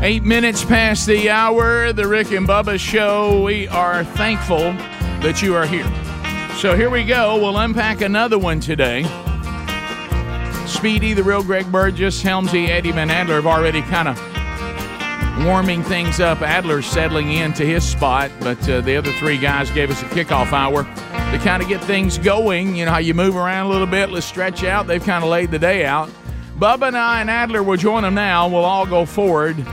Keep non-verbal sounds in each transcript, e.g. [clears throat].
Eight minutes past the hour, the Rick and Bubba show. We are thankful that you are here. So here we go. We'll unpack another one today. Speedy, the real Greg Burgess, Helmsy, Eddie Van Adler have already kind of warming things up. Adler's settling into his spot, but uh, the other three guys gave us a kickoff hour to kind of get things going. You know how you move around a little bit, let's stretch out. They've kind of laid the day out. Bubba and I and Adler will join them now. We'll all go forward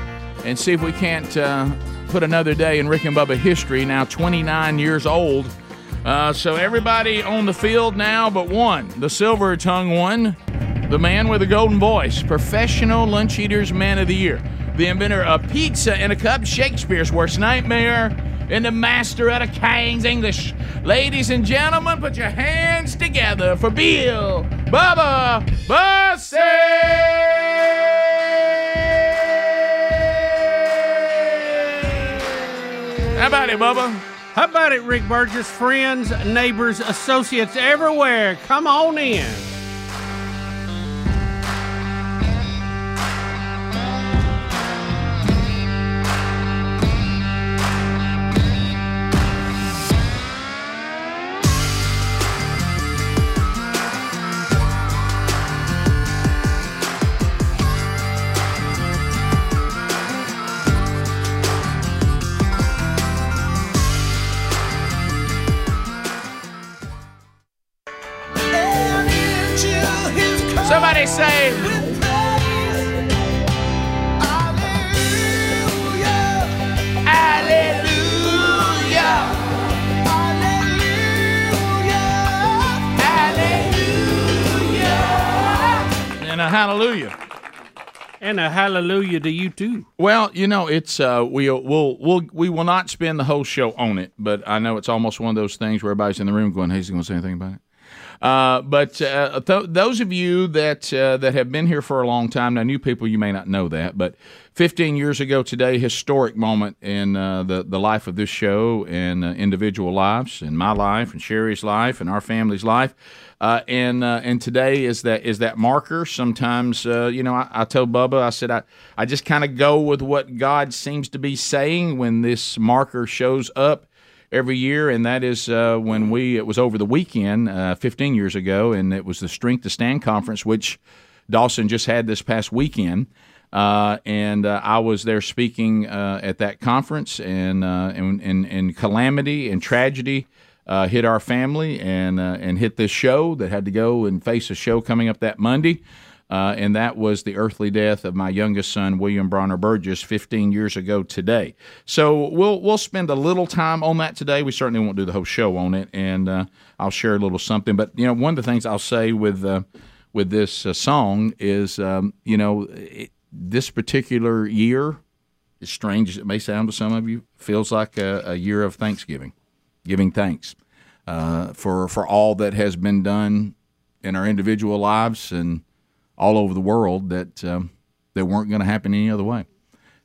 and see if we can't uh, put another day in Rick and Bubba history, now 29 years old. Uh, so everybody on the field now but one, the silver tongue one, the man with a golden voice, professional lunch eaters man of the year, the inventor of pizza in a cup, Shakespeare's worst nightmare, and the master of the King's English. Ladies and gentlemen, put your hands together for Bill Bubba Bussey! About it, Bubba? How about it, Rick Burgess? Friends, neighbors, associates everywhere, come on in. A hallelujah. And a hallelujah to you too. Well, you know, it's uh, we will we'll we will not spend the whole show on it, but I know it's almost one of those things where everybody's in the room going, "Hey, is he going to say anything about it?" Uh, but uh, th- those of you that uh, that have been here for a long time, now new people, you may not know that, but 15 years ago today, historic moment in uh, the the life of this show and uh, individual lives, in my life, and Sherry's life, and our family's life. And and today is that is that marker. Sometimes you know I, I told Bubba I said I I just kind of go with what God seems to be saying when this marker shows up every year, and that is uh, when we it was over the weekend uh, 15 years ago, and it was the Strength to Stand conference, which Dawson just had this past weekend. Uh, and uh, I was there speaking uh, at that conference, and, uh, and, and and calamity and tragedy hit our family, and and hit this show that had to go and face a show coming up that Monday. Uh, and that was the earthly death of my youngest son, William Bronner Burgess, 15 years ago today. So we'll we'll spend a little time on that today. We certainly won't do the whole show on it, and uh, I'll share a little something. But you know, one of the things I'll say with uh, with this uh, song is, um, you know, it, this particular year, as strange as it may sound to some of you, feels like a, a year of Thanksgiving, giving thanks uh, for for all that has been done in our individual lives and all over the world that um, that weren't going to happen any other way.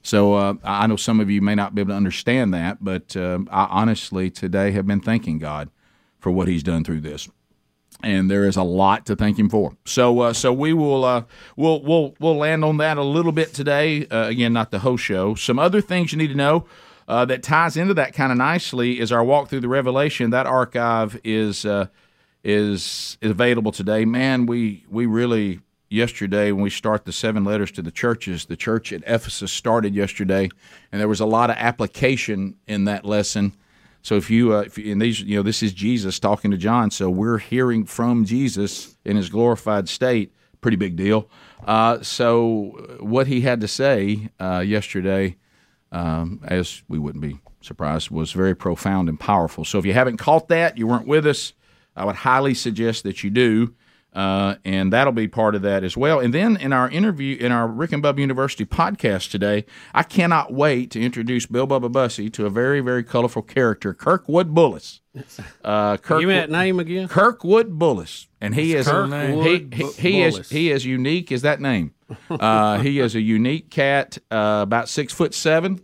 So uh, I know some of you may not be able to understand that, but um, I honestly today have been thanking God for what He's done through this, and there is a lot to thank Him for. So uh, so we will uh, we'll we'll we'll land on that a little bit today. Uh, again, not the whole show. Some other things you need to know. Uh, that ties into that kind of nicely is our walk through the Revelation. That archive is uh, is is available today. Man, we we really yesterday when we start the seven letters to the churches. The church at Ephesus started yesterday, and there was a lot of application in that lesson. So if you, uh, if and these, you know, this is Jesus talking to John. So we're hearing from Jesus in his glorified state. Pretty big deal. Uh, so what he had to say uh, yesterday, um, as we wouldn't be surprised, was very profound and powerful. So if you haven't caught that, you weren't with us. I would highly suggest that you do. Uh, and that'll be part of that as well. And then in our interview, in our Rick and Bubba University podcast today, I cannot wait to introduce Bill Bubba Bussey to a very, very colorful character, Kirkwood Bullis. Uh, Give me that name again. Kirkwood Bullis, and he is Kirkwood he, he, he is he is unique as that name. Uh, he is a unique cat, uh, about six foot seven,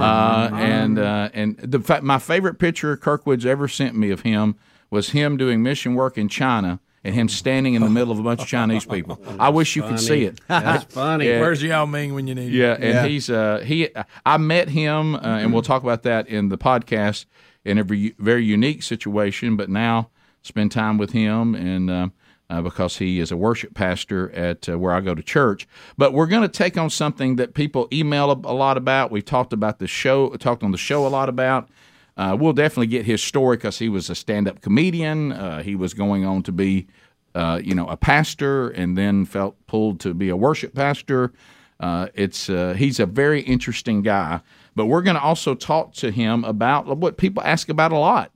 uh, and uh, and the fa- my favorite picture Kirkwood's ever sent me of him was him doing mission work in China and him standing in the middle of a bunch of Chinese people. [laughs] I wish you could see it. [laughs] That's funny. Yeah. Where's Yao Ming when you need him? Yeah, and he's uh, he. I met him, uh, and we'll talk about that in the podcast in a very, very unique situation. But now spend time with him, and uh, uh, because he is a worship pastor at uh, where I go to church. But we're going to take on something that people email a, a lot about. We've talked about the show, talked on the show a lot about. Uh, we'll definitely get his story because he was a stand-up comedian. Uh, he was going on to be, uh, you know, a pastor, and then felt pulled to be a worship pastor. Uh, it's uh, he's a very interesting guy. But we're going to also talk to him about what people ask about a lot.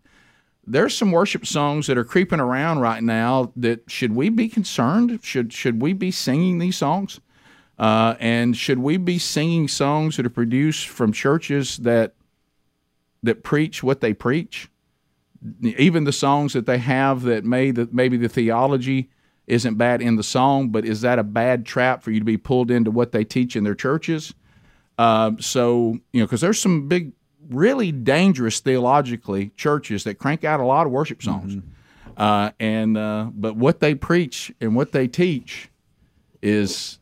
There's some worship songs that are creeping around right now. That should we be concerned? Should should we be singing these songs? Uh, and should we be singing songs that are produced from churches that that preach what they preach? Even the songs that they have that may that maybe the theology isn't bad in the song, but is that a bad trap for you to be pulled into what they teach in their churches? Um, so you know, because there's some big, really dangerous theologically churches that crank out a lot of worship songs, uh, and uh, but what they preach and what they teach is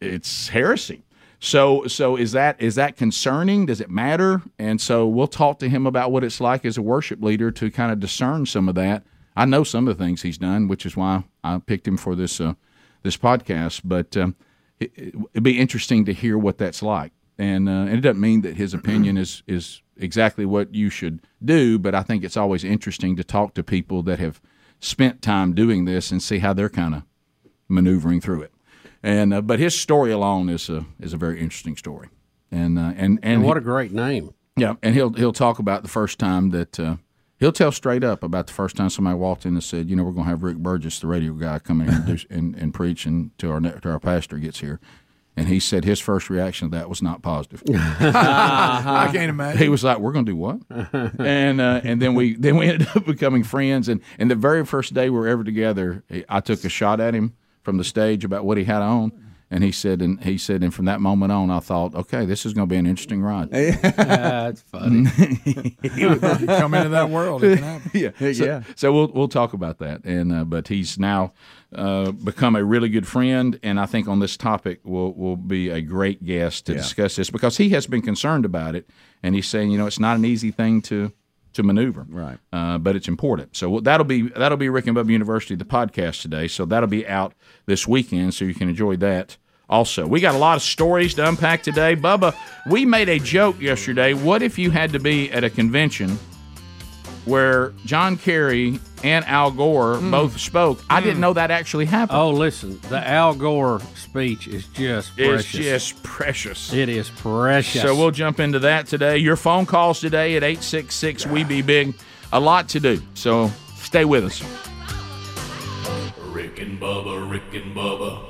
it's heresy. So so is that is that concerning? Does it matter? And so we'll talk to him about what it's like as a worship leader to kind of discern some of that. I know some of the things he's done, which is why I picked him for this uh, this podcast. But um, it, it'd be interesting to hear what that's like. And, uh, and it doesn't mean that his opinion is is exactly what you should do, but I think it's always interesting to talk to people that have spent time doing this and see how they're kind of maneuvering through it. And uh, but his story alone is a is a very interesting story. And uh, and and, And what he- a great name. yeah, and he'll he'll talk about the first time that uh, he'll tell straight up about the first time somebody walked in and said, you know, we're going to have Rick Burgess, the radio guy, come in and, do, [laughs] and, and preach until our ne- till our pastor gets here. And he said his first reaction to that was not positive. [laughs] I can't imagine. he was like, "We're going to do what?" [laughs] and uh, and then we then we ended up becoming friends. And and the very first day we were ever together, I took a shot at him from the stage about what he had on. And he said, and he said, and from that moment on, I thought, okay, this is going to be an interesting ride. [laughs] That's funny. [laughs] come into that world. It can happen. [laughs] yeah, so, So we'll we'll talk about that. And uh, but he's now uh, become a really good friend, and I think on this topic will will be a great guest to discuss this because he has been concerned about it, and he's saying, you know, it's not an easy thing to to maneuver, Right. Uh, but it's important. So that'll be that'll be Rick and Bubba University the podcast today. So that'll be out this weekend, so you can enjoy that. Also, we got a lot of stories to unpack today. Bubba, we made a joke yesterday. What if you had to be at a convention where John Kerry and Al Gore both spoke? I didn't know that actually happened. Oh, listen, the Al Gore speech is just it's precious. just precious. it is precious. So we'll jump into that today. Your phone calls today at 866 We Be Big. A lot to do. So stay with us. Rick and Bubba, Rick and Bubba.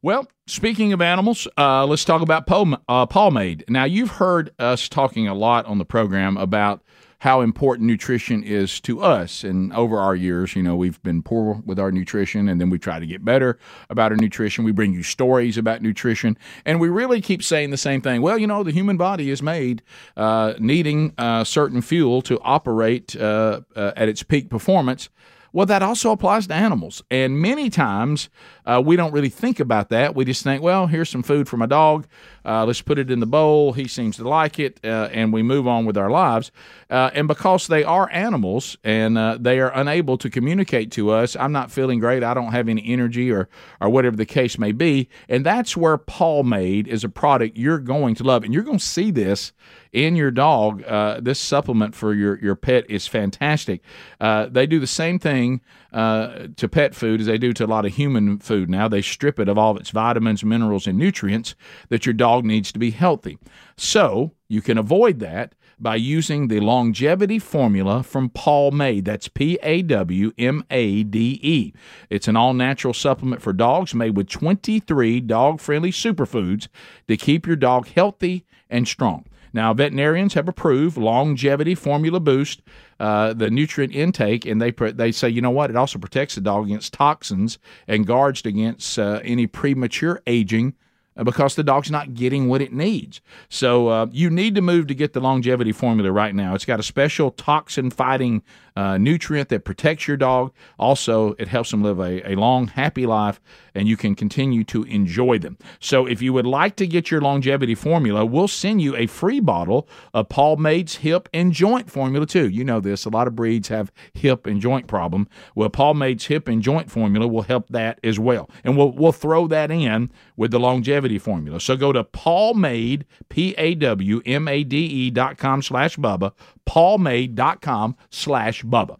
Well, speaking of animals, uh, let's talk about pom- uh, Pawmade. Now, you've heard us talking a lot on the program about how important nutrition is to us. And over our years, you know, we've been poor with our nutrition, and then we try to get better about our nutrition. We bring you stories about nutrition, and we really keep saying the same thing. Well, you know, the human body is made uh, needing uh, certain fuel to operate uh, uh, at its peak performance. Well, that also applies to animals. And many times uh, we don't really think about that. We just think, well, here's some food for my dog. Uh, let's put it in the bowl. He seems to like it. Uh, and we move on with our lives. Uh, and because they are animals and uh, they are unable to communicate to us, I'm not feeling great. I don't have any energy or, or whatever the case may be. And that's where Pawmade is a product you're going to love. And you're going to see this in your dog. Uh, this supplement for your, your pet is fantastic. They do the same thing uh, to pet food as they do to a lot of human food now. They strip it of all of its vitamins, minerals, and nutrients that your dog needs to be healthy. So you can avoid that by using the longevity formula from Pawmade. That's P A W M A D E. It's an all natural supplement for dogs made with 23 dog friendly superfoods to keep your dog healthy and strong. Now, veterinarians have approved Longevity Formula Boost, uh, the nutrient intake, and they they say, you know what? It also protects the dog against toxins and guards against uh, any premature aging uh, because the dog's not getting what it needs. So uh, you need to move to get the longevity formula right now. It's got a special toxin fighting uh, nutrient that protects your dog. Also, it helps them live a, a long, happy life, and you can continue to enjoy them. So if you would like to get your longevity formula, we'll send you a free bottle of Pawmade's hip and joint formula too. You know this. A lot of breeds have hip and joint problem. Well, Pawmade's hip and joint formula will help that as well. And we'll we'll throw that in with the longevity formula. So go to pawmade, P A W M A D E dot com slash Bubba, pawmade.com slash Bubba.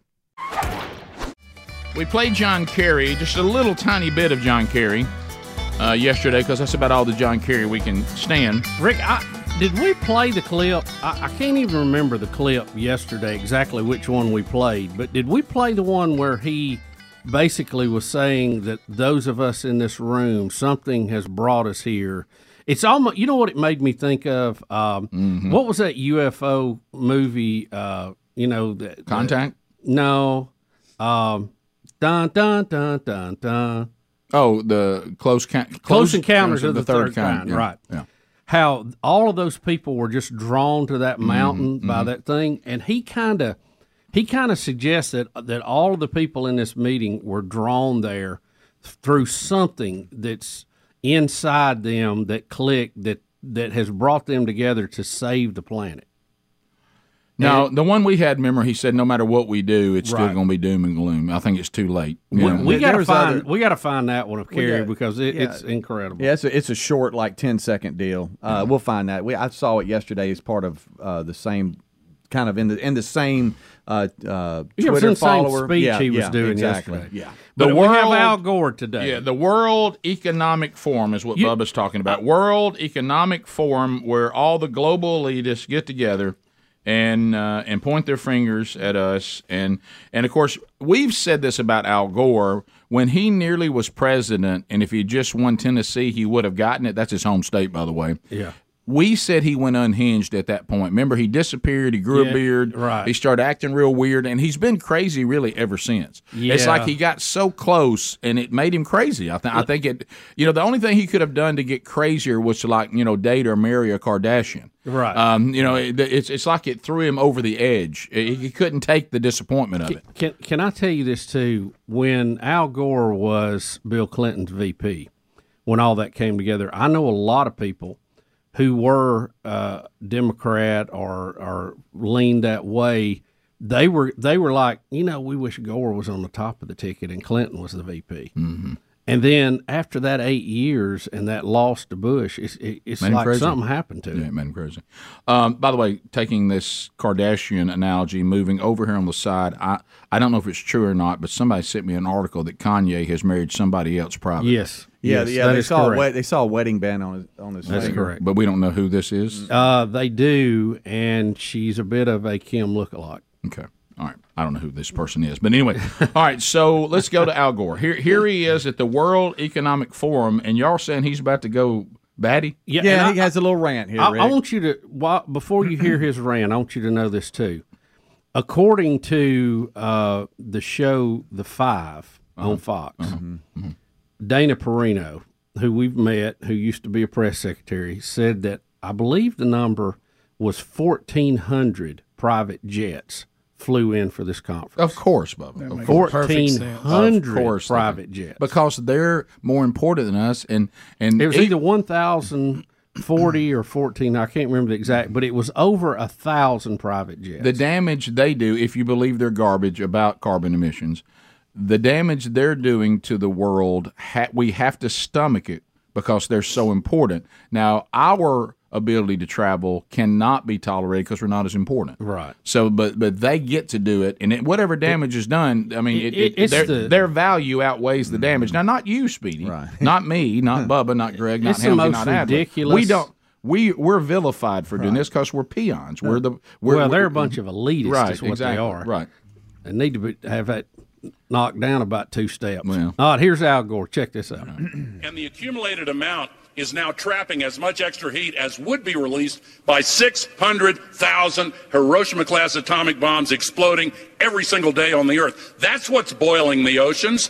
We played John Kerry, just a little tiny bit of John Kerry uh, yesterday because that's about all the John Kerry we can stand. Rick, I, did we play the clip? I, I can't even remember the clip yesterday exactly which one we played, but did we play the one where he basically was saying that those of us in this room, something has brought us here? It's almost, you know what it made me think of? Um, Mm-hmm. What was that UFO movie? Uh, you know, Contact? no. Um, dun, dun, dun, dun, dun. Oh, the close ca- Close Encounters of the Third Kind, yeah, right. Yeah. how all of those people were just drawn to Mm-hmm, that mountain by that thing and he kind of he kind of suggests that that all of the people in this meeting were drawn there through something that's inside them that click that that has brought them together to save the planet Now, the one we had, remember, he said no matter what we do, it's still going to be doom and gloom. I think it's too late. we, we got to find other- we got to find that one of Kerry got- because it, yeah. it's incredible Yeah, it's a, it's a short, like 10 second deal. Uh, We'll find that. We I saw it yesterday as part of uh, the same kind of in the in the same uh, uh, Yeah, it was Twitter in follower. speech yeah, he was yeah, doing exactly. yesterday. Yeah. but The we have world- Al Gore today Yeah, the World Economic Forum is what You- Bubba's talking about. World Economic Forum, where all the global elitists get together and uh, and point their fingers at us, and and of course we've said this about Al Gore when he nearly was president, and if he just won Tennessee, he would have gotten it. That's his home state, by the way. yeah We said he went unhinged at that point. Remember, he disappeared. He grew Yeah, a beard. right. He started acting real weird, and he's been crazy really ever since. Yeah. It's like he got so close, and it made him crazy. I think. I think it. You know, the only thing he could have done to get crazier was to like you know date or marry a Kardashian. Right. Um. You know, it, it's it's like it threw him over the edge. He, he couldn't take the disappointment of it. Can can I tell you this too? When Al Gore was Bill Clinton's VP, when all that came together, I know a lot of people who were uh, Democrat or or leaned that way. They were they were like, you know, we wish Gore was on the top of the ticket and Clinton was the VP. Mm-hmm. And then after that eight years and that loss to Bush, it's it's like crazy. something happened to Yeah, him. it made him crazy. Um, by the way, taking this Kardashian analogy, moving over here on the side, I, I don't know if it's true or not, but somebody sent me an article that Kanye has married somebody else private. Yes. Yeah, yes, yeah. that They saw a correct. wed- they saw a wedding band on his on his That's finger. correct. But we don't know who this is. Uh, they do, and she's a bit of a Kim lookalike. Okay. All right. I don't know who this person is. But anyway, [laughs] all right. So let's go to Al Gore. Here, here he is at the World Economic Forum, and y'all saying he's about to go batty? Yeah, Yeah, he I, has a little rant here. I, Rick. I want you to while, before you hear his rant. I want you to know this too. According to uh, the show The 5 uh-huh. on Fox, uh-huh. mm-hmm. Dana Perino, who we've met, who used to be a press secretary, said that I believe the number was fourteen hundred private jets flew in for this conference. Of course, Bubba. Of makes course. perfect Fourteen sense. Of course private do. jets. because they're more important than us, and and It was e- either one thousand forty or fourteen. I can't remember the exact, but it was over a thousand private jets. the damage they do, if you believe their garbage about carbon emissions, the damage they're doing to the world, ha- we have to stomach it because they're so important. Now, our ability to travel cannot be tolerated because we're not as important. Right. So, but but they get to do it, and it, whatever damage is done, I mean, it, it- it, their, the- their value outweighs the mm-hmm. damage. Now, not you, Speedy, Right. [laughs] not me, not [laughs] Bubba, not Greg, not It's the Helmsy, most not Adler. ridiculous- We don't. We we're vilified for doing this because we're peons. We're the we're, well, they're we're- a bunch of elitists. right. is what exactly. they are. Right. They need to be, have that knocked down about two steps. Well. All right, here's Al Gore. Check this out. [clears throat] and the accumulated amount is now trapping as much extra heat as would be released by 600,000 Hiroshima class atomic bombs exploding every single day on the Earth. That's what's boiling the oceans,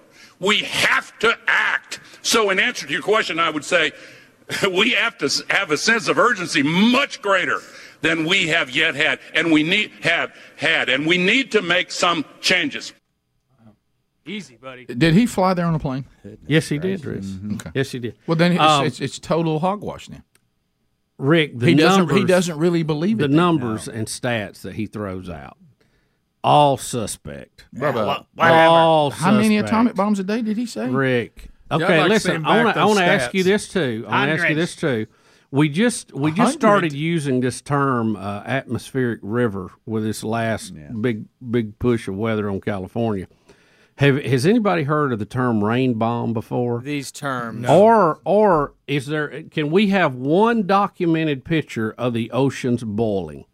We have to act. So, in answer to your question, I would say [laughs] we have to have a sense of urgency much greater than we have yet had, and we need have had, and we need to make some changes. Easy, buddy. Did he fly there on a plane? Yes, he did, Rick. Okay. Yes, he did. Well, then it's, Um, it's, it's total hogwash now. Rick, the He doesn't. He doesn't really believe the it. numbers and stats that he throws out. All suspect. Bubba, All how many atomic bombs a day did he say? Rick. I'd Okay, like listen. I want to. I want to those ask you this too. I want to ask you this too. We just we just started using this term uh, atmospheric river with this last big big push of weather on California. Have has anybody heard of the term rain bomb before? These terms. Or or is there can we have one documented picture of the oceans boiling?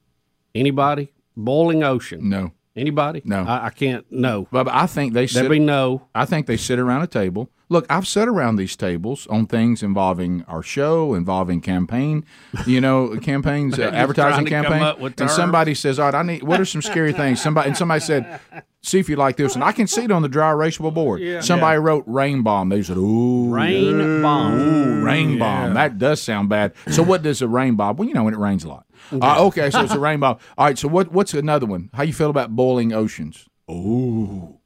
Anybody? Boiling ocean. No, Anybody? No. I, I can't no. but I think they sit. be no. I think they sit around a table. Look, I've sat around these tables on things involving our show, involving campaign, you know, [laughs] campaigns, uh, advertising trying to come campaign. and somebody says, "All right, I need. What are some scary things?" Somebody and somebody said, "See if you like this." And I can see it on the dry erasable board. Somebody wrote "rain bomb." They said, "Ooh, Rain yeah, bomb. Ooh, rain bomb. That does sound bad." So what does a rain bomb? Well, you know when it rains a lot. Uh, okay, so it's a rain bomb. All right, so what? What's another one? How you feel about boiling oceans? Ooh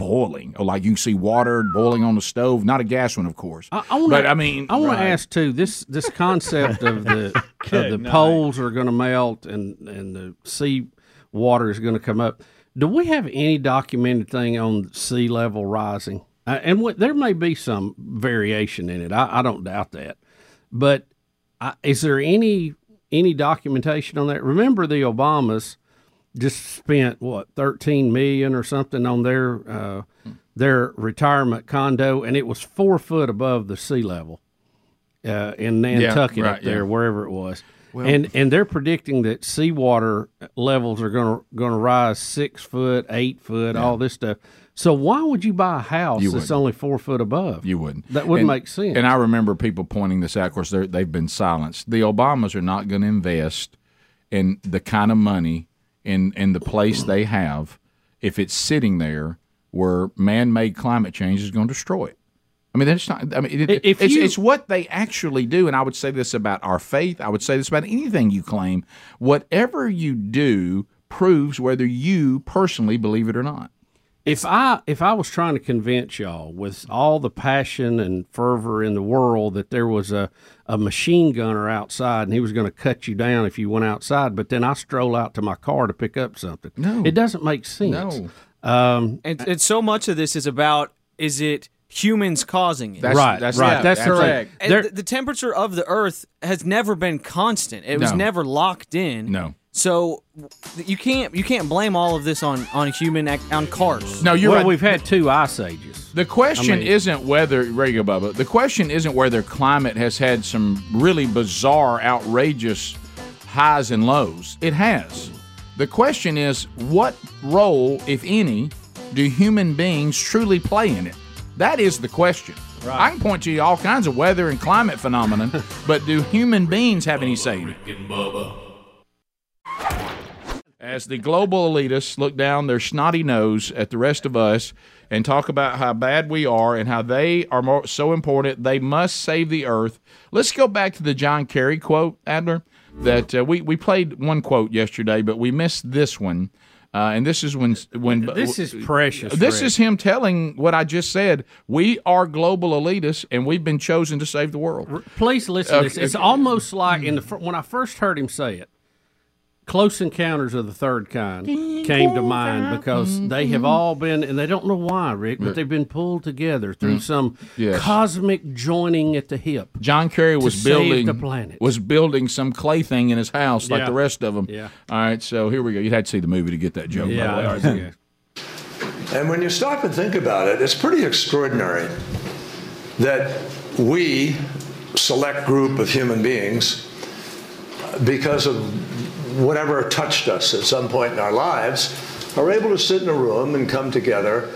boiling. Oh, like you can see water boiling on the stove. Not a gas one, of course. I, I wanna, but I mean, I want right. to ask too. This this concept of the [laughs] of the poles are going to melt and and the sea water is going to come up. Do we have any documented thing on sea level rising? Uh, and what, there may be some variation in it. I, I don't doubt that. But I, is there any any documentation on that? Remember, the Obamas just spent what thirteen million or something on their uh, their retirement condo, and it was four foot above the sea level uh, in Nantucket right, up there, yeah. wherever it was. And and they're predicting that seawater levels are going to going to rise six foot, eight foot, all this stuff. So why would you buy a house You that's wouldn't. only four foot above? You wouldn't. That wouldn't And- make sense. And I remember people pointing this out. Of course, they've been silenced. The Obamas are not going to invest in the kind of money in in the place they have if it's sitting there where man-made climate change is going to destroy it. I mean, that's not. I mean, it, If it's, you- it's what they actually do. And I would say this about our faith. I would say this about anything you claim. Whatever you do proves whether you personally believe it or not. if I if I was trying to convince y'all with all the passion and fervor in the world that there was a, a machine gunner outside and he was going to cut you down if you went outside, but then I stroll out to my car to pick up something. No. it doesn't make sense. No. Um, And, and so much of this is about is it humans causing it? That's- right, that's- right. yeah, that's the thing. correct. And the, the temperature of the Earth has never been constant. It was never locked in. No. So you can't you can't blame all of this on on human ac- on cars. No, you're well, right. we've had two ice ages. The question I mean- isn't whether ready Bubba. The question isn't whether climate has had some really bizarre, outrageous highs and lows. It has. The question is, what role, if any, do human beings truly play in it? That is the question. I can point to you all kinds of weather and climate phenomenon, [laughs] but do human beings have any say? in it? Rick and Bubba. As the global elitists look down their snotty nose at the rest of us and talk about how bad we are and how they are more, so important, they must save the earth. Let's go back to the John Kerry quote, Adler. That uh, we we played one quote yesterday, but we missed this one. Uh, and this is when when This is precious. This Rick. is him telling what I just said. We are global elitists, and we've been chosen to save the world. Please listen to this. It's almost like in the when I first heard him say it, Close Encounters of the Third Kind came to mind because they have all been, and they don't know why, Rick, but they've been pulled together through mm. some Yes. cosmic joining at the hip. John Kerry was building the planet. was building some clay thing in his house like Yeah. the rest of them. Yeah. All right, so here we go. You had to see the movie to get that joke. by the way. Yeah. [laughs] And when you stop and think about it, it's pretty extraordinary that we, select group of human beings, because of whatever touched us at some point in our lives, are able to sit in a room and come together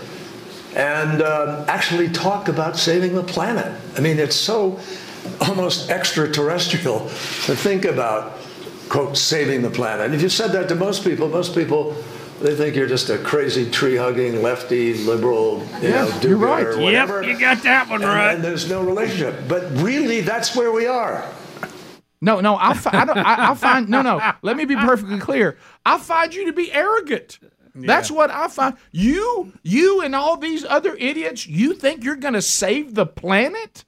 and um, actually talk about saving the planet. I mean, it's so almost extraterrestrial to think about, quote, saving the planet. And If you said that to most people, most people, they think you're just a crazy tree hugging, lefty, liberal, you know, you're do-gooder, right. or Yep, you got that one And- right. And there's no relationship. But really, that's where we are. No, no, I, fi- I don't. I, I find no, no. Let me be perfectly clear. I find you to be arrogant. That's what I find. You, you, and all these other idiots. You think you're going to save the planet?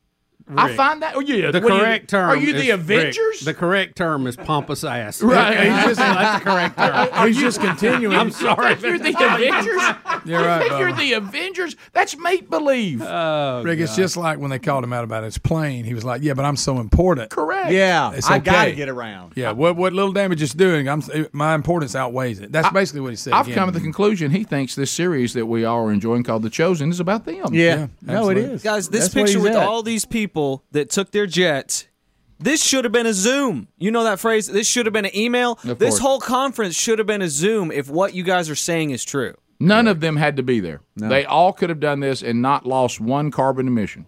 I find that. Oh, yeah. The what are you- correct term. Are you the Avengers? Rick, the correct term is pompous ass. Right. He's just, that's the correct term. Oh, He's just continuing. I'm sorry. You you're the Avengers? [laughs] You're right, think you're the Avengers? That's make believe. Oh, Rick, it's just like when they called him out about his plane. He was like, "Yeah, but I'm so important." Correct. Yeah, It's I got to get around. Yeah, what what little damage it's doing, I'm my importance outweighs it. That's basically what he said. I've again. come to the conclusion he thinks this series that we all are enjoying called The Chosen is about them. Yeah, no, it is, Guys, this That's picture with at. all these people that took their jets, this should have been a Zoom. You know that phrase? This should have been an email. Of this course. whole conference should have been a Zoom if what you guys are saying is true. None of them had to be there. They all could have done this and not lost one carbon emission.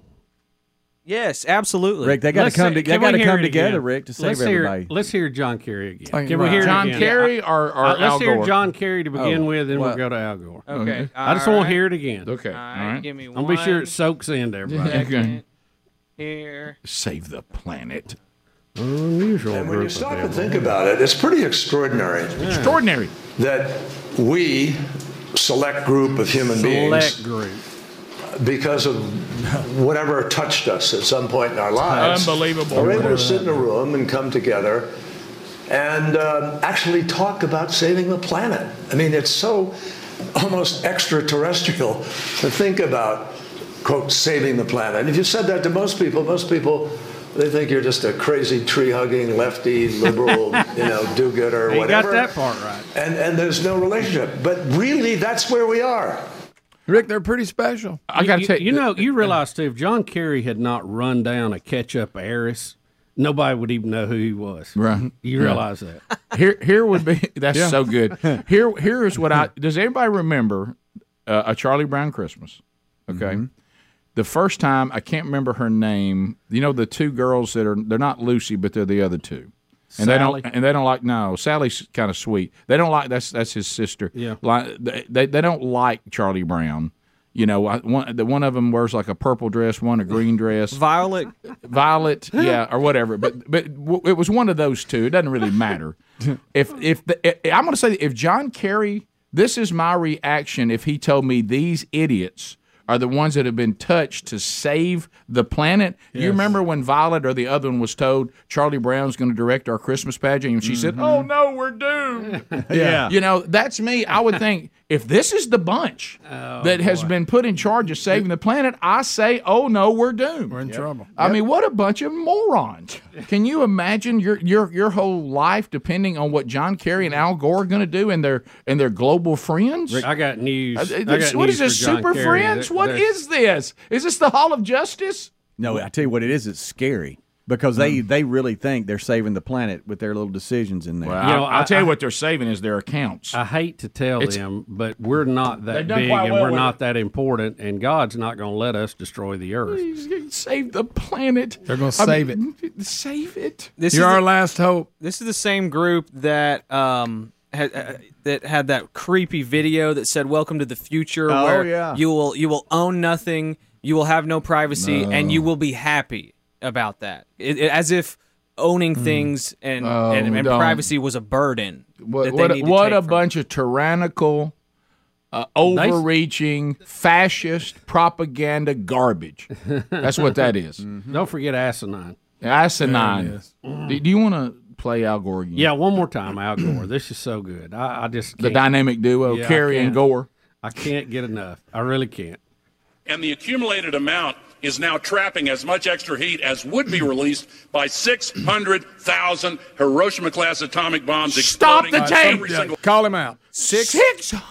Yes, absolutely. Rick, they got to come. see- To, they got to come together, again? Rick, to save let's hear, everybody. Let's hear John Kerry again. Can you, we right. hear it John again? Kerry or, or Uh, let's Al hear Gore? John Kerry to begin Oh, with, then we'll go to Al Gore. Okay. I just want to hear it again. Okay. All All right, right. give me I'm one. gonna be sure it soaks into everybody. [laughs] Okay. Here. Save the planet. Unusual And when you stop and think about it, it's pretty extraordinary Extraordinary. that we, select group of human beings, Select group. because of whatever touched us at some point in our lives, Unbelievable. We're able to sit in a room and come together and um, actually talk about saving the planet. I mean, it's so almost extraterrestrial to think about, quote, saving the planet. And if you said that to most people, most people, they think you're just a crazy tree hugging, lefty, liberal, [laughs] you know, do gooder, You got whatever. that part right. And, and there's no relationship. But really, that's where we are. Rick, they're pretty special. I got to tell you, you know, you realize too, if John Kerry had not run down a ketchup heiress, nobody would even know who he was. Right. You realize that? [laughs] here here would be [laughs] that's so good. Here here is what I does anybody remember uh, a Charlie Brown Christmas? Okay. The first time I can't remember her name. You know the two girls that are they're not Lucy, but they're the other two. And Sally? they don't and they don't like no Sally's kind of sweet. They don't like that's that's his sister. Yeah. like they they, they don't like Charlie Brown. You know, I- one the one of them wears like a purple dress, one a green dress. Violet. Violet, yeah, or whatever. But but w- it was one of those two. It doesn't really matter. If if the, I'm going to say if John Kerry, this is my reaction if he told me these idiots are the ones that have been touched to save the planet. You remember when Violet or the other one was told Charlie Brown's going to direct our Christmas pageant, and she said, mm-hmm. "Oh no, we're doomed." [laughs] Yeah. You know, that's me. I would think if this is the bunch that has been put in charge of saving the planet, I say, oh no, we're doomed. We're in trouble. I mean, what a bunch of morons! Can you imagine your your your whole life depending on what John Kerry and Al Gore are going to do and their and their global friends? I got news. Uh, I got what news is this? for John Super Kerry. Friends? There- What there's- is this? Is this the Hall of Justice? No, I tell you what it is. It's scary. Because they they really think they're saving the planet with their little decisions in there. Well, You know, I'll, I'll tell you I- what they're saving is their accounts. I hate to tell It's- them, but we're not that big and well we're with not that important, and God's not going to let us destroy the earth. save the planet. They're going to I save mean, it. Save it. This You're is our the, last hope. this is the same group that um had, uh, that had that creepy video that said "Welcome to the future," Oh, where yeah. you will you will own nothing, you will have no privacy, and you will be happy about that, it, it- as if owning hmm. things and Oh, and, and privacy was a burden. What, that they what, need to what take a from- bunch of tyrannical, uh, overreaching, fascist propaganda garbage. [laughs] That's what that is. Mm-hmm. Don't forget asinine. Asinine. Mm. Do, do you want to play Al Gore again? Yeah, one more time, Al Gore. This is so good. I, I just The can't, dynamic duo, Yeah, Kerry and. Gore. I can't get enough. I really can't. and the accumulated amount is now trapping as much extra heat as would be released by 600,000 Hiroshima class atomic bombs Stop exploding the tape! every single Call him out. six Six [laughs]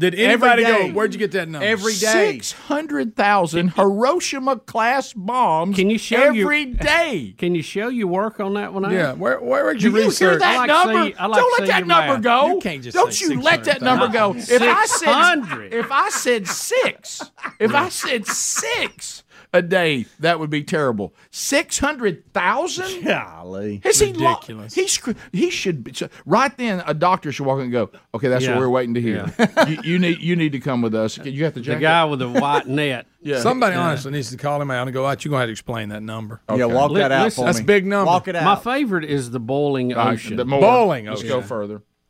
hundred. hundred thousand Hiroshima class. Did anybody day. go? Where'd you get that number? Every day. Six hundred thousand Hiroshima class bombs. Can you show every you- [laughs] day? Can you show your work on that one? Al? Yeah. Where where would Do you you hear research? that I like number? see- I like Don't let that number math. go. You can't just Don't say you let that number go. If I said 600. if I said six, if I said six a day, that would be terrible. Six hundred thousand. Golly. Has he lo- Ridiculous. He scr- he should be so- right then. A doctor should walk in and go, "Okay, that's Yeah. what we're waiting to hear. [laughs] you, you need you need to come with us. You got the The guy with the white [laughs] net. yeah. Somebody honestly needs to call him out and go, "Out, you're gonna have to explain that number." Yeah, walk Li- that out listen- for That's me. a big number. Walk it out. My favorite is the boiling All right, ocean. the more. Bowling Let's ocean. go further.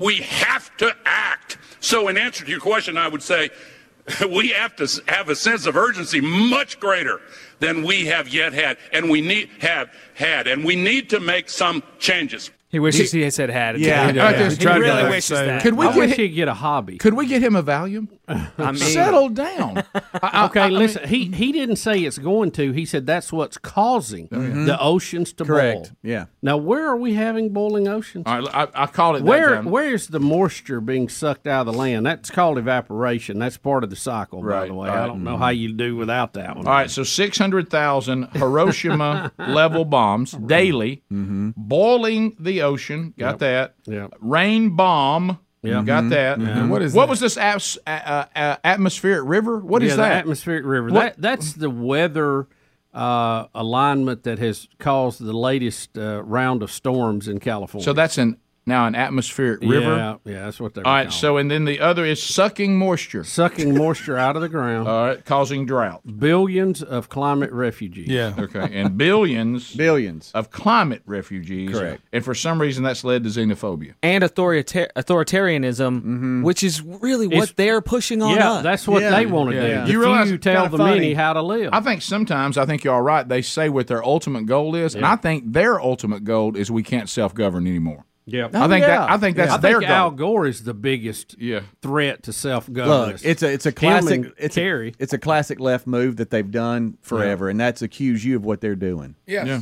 We have to act. So, in answer to your question, I would say [laughs] we have to have a sense of urgency much greater than we have yet had, and we need have had, and we need to make some changes. He wishes he had said had. Yeah. Yeah. he He really wishes say that. Could we I get wish hi- he'd get a hobby. could we get him a Valium? [laughs] I mean, Settle down. [laughs] I- I- Okay, I mean- listen. he he didn't say it's going to. He said that's what's causing oh, the oceans to Correct. boil. Yeah. Now, where are we having boiling oceans? All right, I, I called it Where time. where's the moisture being sucked out of the land? That's called evaporation. That's part of the cycle, by the way. all I don't know mm-hmm. how you do without that one. All right, so 600,000 Hiroshima [laughs] level bombs daily, mm-hmm. boiling the ocean. Got that. Yeah. Rain bomb. Yeah. Got that. What is What that? was this abs- uh, uh, atmospheric river? What is yeah, the that? atmospheric river. What- That that's the weather uh, alignment that has caused the latest uh, round of storms in California. so that's an now an atmospheric river. Yeah, yeah, that's what they're All right, called. so and then the other is sucking moisture. sucking moisture out of the ground. All right, causing drought. Billions of climate refugees. Yeah. Okay, and billions [laughs] Billions. of climate refugees. Correct. And for some reason, that's led to xenophobia. and authorita- authoritarianism, mm-hmm. which is really what It's- they're pushing on Yeah, us. that's what Yeah. they want to Yeah. do. You The realize few it's tell kinda the many how to live. I think sometimes I think you're all right. They say what their ultimate goal is, and I think their ultimate goal is we can't self govern anymore. Oh, yeah. I think yeah. that I think that's I their think goal. Al Gore is the biggest Yeah. threat to self Look, governance. it's a it's a classic and it's Kerry. a, it's a classic left move that they've done forever, and that's accuse you of what they're doing. Yes. Yeah,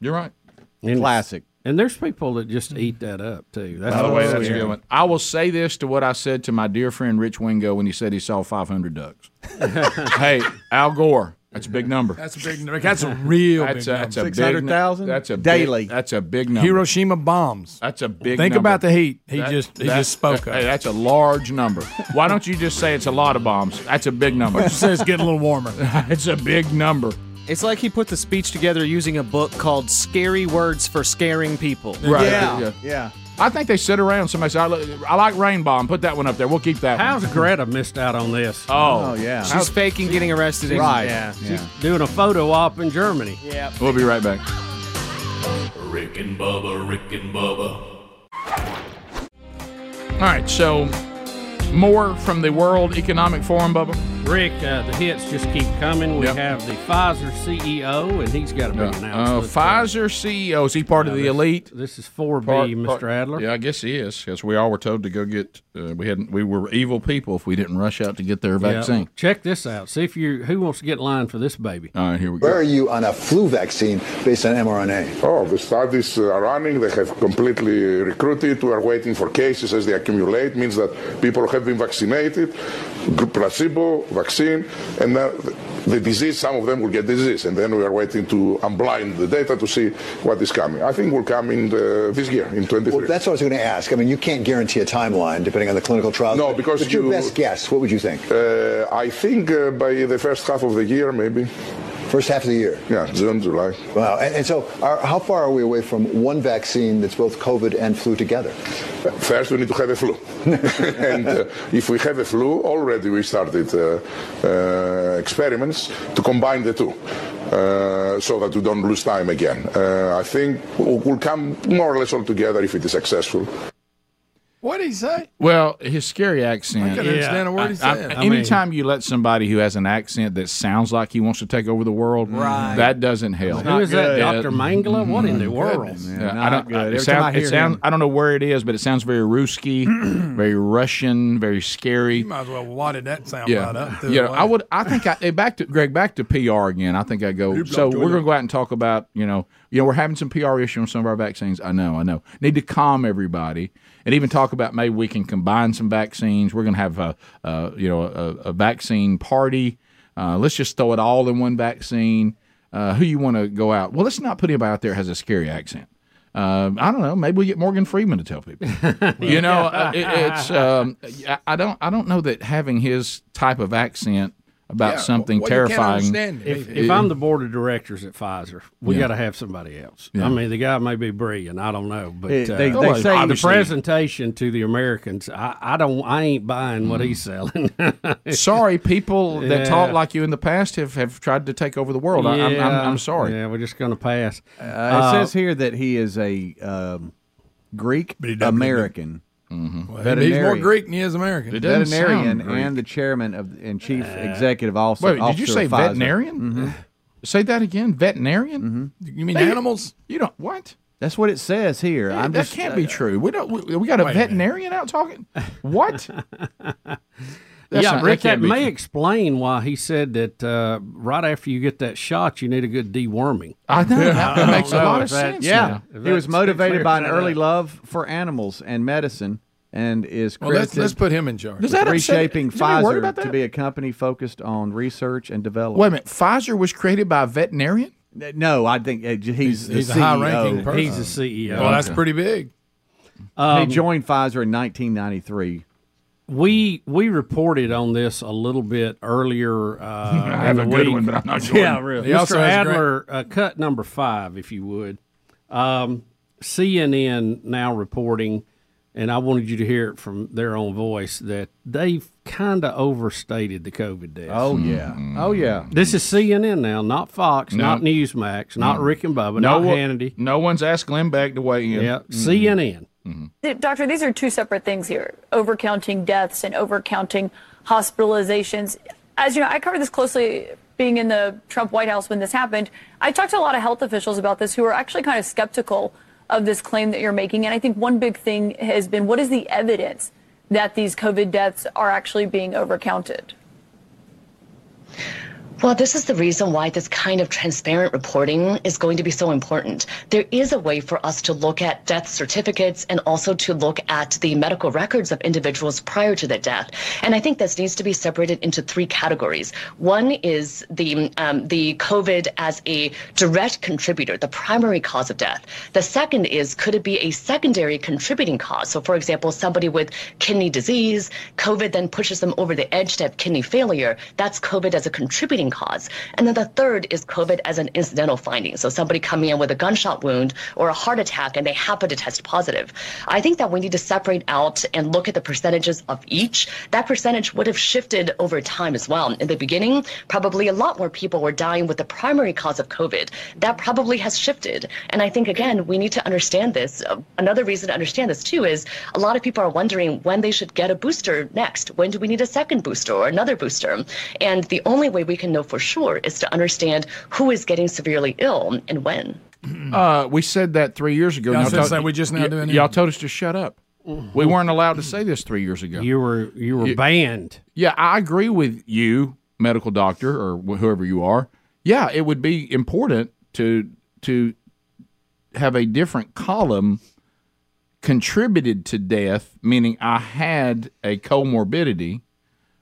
you're right. And- Classic. And there's people that just eat that up too. That's By the way, that's a good one. I will say this to what I said to my dear friend Rich Wingo when he said he saw 500 ducks. [laughs] hey, Al Gore, that's a big number. That's a big. number. That's a real That's big a, that's number. 600,000? That's a big- Daily. that's a big number. Hiroshima bombs. That's a big. Number. Think number. about the heat. He That- just he just spoke Hey, that's a large number. Why don't you just say it's a lot of bombs? That's a big number. Says it's getting a little warmer. [laughs] it's a big number. It's like he put the speech together using a book called "Scary Words for Scaring People." Right. Yeah, yeah. I think they sit around. Somebody said, I, li- I like Rain Bomb. Put that one up there. We'll keep that How's one. Greta missed out on this? Oh, Oh yeah. She's faking getting arrested. in- right. Yeah. Yeah. Doing a photo op in Germany. Yeah. We'll be right back. Rick and Bubba, Rick and Bubba. All right, so more from the World Economic Forum, Bubba. Rick, uh, the hits just keep coming. We Yep. have the Pfizer CEO, and he's got a big Uh, announcement. Pfizer CEO is he part of the elite? This is 4B, Part- Mr. part- Adler. Yeah, I guess he is because we all were told to go get. Uh, we hadn't. We were evil people if we didn't rush out to get their Yeah, vaccine. check this out. See if you who wants to get in line for this baby. All right, here we go. Where are you on a flu vaccine based on mRNA? Oh, the studies uh, are running. They have completely recruited. We are waiting for cases as they accumulate. Means that people have been vaccinated, g- placebo, vaccine, and now the disease. Some of them will get disease, and then we are waiting to unblind the data to see what is coming. I think will come in the, this year in 23. Well, that's what I was going to ask. I mean, you can't guarantee a timeline depending on the clinical trial. No, but- because but your you- best guess, what would you think? Uh, I think uh, by the first half of the year, maybe. First half of the year. Yeah, June, July. Wow. And, and so, are, how far are we away from one vaccine that's both COVID and flu together? First, we need to have a flu. [laughs] and uh, if we have a flu, already we started uh, uh, experiments to combine the two. Uh, so that we don't lose time again. Uh, I think we'll, we'll come more or less all together if it is successful. What did he say? Well, his scary accent. I couldn't understand a word he I- I- said. I mean- anytime you let somebody who has an accent that sounds like he wants to take over the world, Right. that doesn't help. Who is that, Yeah. Dr. Mangala? What in the world? Yeah, I don't. I, it time sound- I it sound- I don't know where it is, but it sounds very Ruski, [clears throat] very Russian, very scary. You might as well wadded that sound Yeah, right up. to yeah. the I way. would. I think. I, eh, back to Greg. Back to PR again. I think I go. So we're going to go out and talk about. You know. You know. We're having some PR issue on some of our vaccines. I know. I know. Need to calm everybody and even talk about maybe we can combine some vaccines. We're going to have a, a you know a, a vaccine party. Uh, let's just throw it all in one vaccine. Uh, who you want to go out? Well, let's not put anybody out there who has a scary accent. Uh, I don't know. Maybe we get Morgan Freeman to tell people. [laughs] you know, uh, it, it's. Um, I, I don't. I don't know that having his type of accent about Yeah, something well, terrifying. If, if I'm the board of directors at Pfizer, we Yeah. got to have somebody else. Yeah. I mean, the guy may be brilliant. I don't know, but They- uh, they- they uh, say- the presentation to the Americans, I, I don't, I ain't buying what he's selling. [laughs] Sorry, people that Yeah. talk like you in the past have, have tried to take over the world. I, I'm, I'm, I'm sorry. Yeah, we're just going to pass. Uh, it says here that he is a um, Greek But he doesn't- Well, he's more. Greek than he is American. It veterinarian and the chairman of and chief uh, executive officer. Wait, did you say of Pfizer. veterinarian? Mm-hmm. Say that again. Veterinarian. Mm-hmm. You mean Hey, animals? You don't what? That's what it says here. Yeah, I'm that just, can't uh, be true. We don't. We, we got a Wait a veterinarian out talking. What? [laughs] That's yeah, not- Rick, that, can't may true. explain why he said that uh, right after you get that shot, you need a good deworming. I know that, I makes a lot of that- sense. Yeah, now. He was motivated by an clears that early love for animals and medicine, and is Well, let's, credited let's put him in charge. Does that reshaping is Pfizer to be a company focused on research and development. Wait a minute. Pfizer was created by a veterinarian. No, I think uh, he's, He's- the he's a high-ranking person. He's the CEO. well, that's pretty big. he joined Pfizer in 1993. We we reported on this a little bit earlier. Uh, [laughs] I have a good week. one, but I'm not sure. Yeah, really. He Mr. has great- Adler, uh, cut number five, if you would. Um, CNN now reporting, and I wanted you to hear it from their own voice that they've kind of overstated the COVID deaths. Oh yeah, oh yeah. This is CNN now, not Fox, No. not Newsmax, not Rick and Bubba, No not one- Hannity. No one's asked Glenn Beck to weigh in. Yeah, CNN. Mm-hmm. Doctor, these are two separate things here overcounting deaths and overcounting hospitalizations. As you know, I covered this closely being in the Trump White House when this happened. I talked to a lot of health officials about this who are actually kind of skeptical of this claim that you're making. And I think one big thing has been what is the evidence that these COVID deaths are actually being overcounted? Well, this is the reason why this kind of transparent reporting is going to be so important. There is a way for us to look at death certificates and also to look at the medical records of individuals prior to their death. And I think this needs to be separated into three categories. One is the um, the COVID as a direct contributor, the primary cause of death. The second is could it be a secondary contributing cause? So, for example, somebody with kidney disease, COVID then pushes them over the edge to have kidney failure. That's COVID as a contributing cause. And then the third is COVID as an incidental finding. So somebody coming in with a gunshot wound or a heart attack and they happen to test positive. I think that we need to separate out and look at the percentages of each. That percentage would have shifted over time as well. In the beginning, probably a lot more people were dying with the primary cause of COVID. That probably has shifted. And I think, again, we need to understand this. Another reason to understand this, too, is a lot of people are wondering when they should get a booster next. When do we need a second booster or another booster? And the only way we can know for sure is to understand who is getting severely ill and when. Uh, we said that three years ago. Yeah, I Y'all told- say, we just now y- doing. Y'all told us to shut up. We weren't allowed to say this three years ago. You were you were banned. Yeah, I agree with you, medical doctor or wh- whoever you are. Yeah, it would be important to to have a different column contributed to death, meaning I had a comorbidity,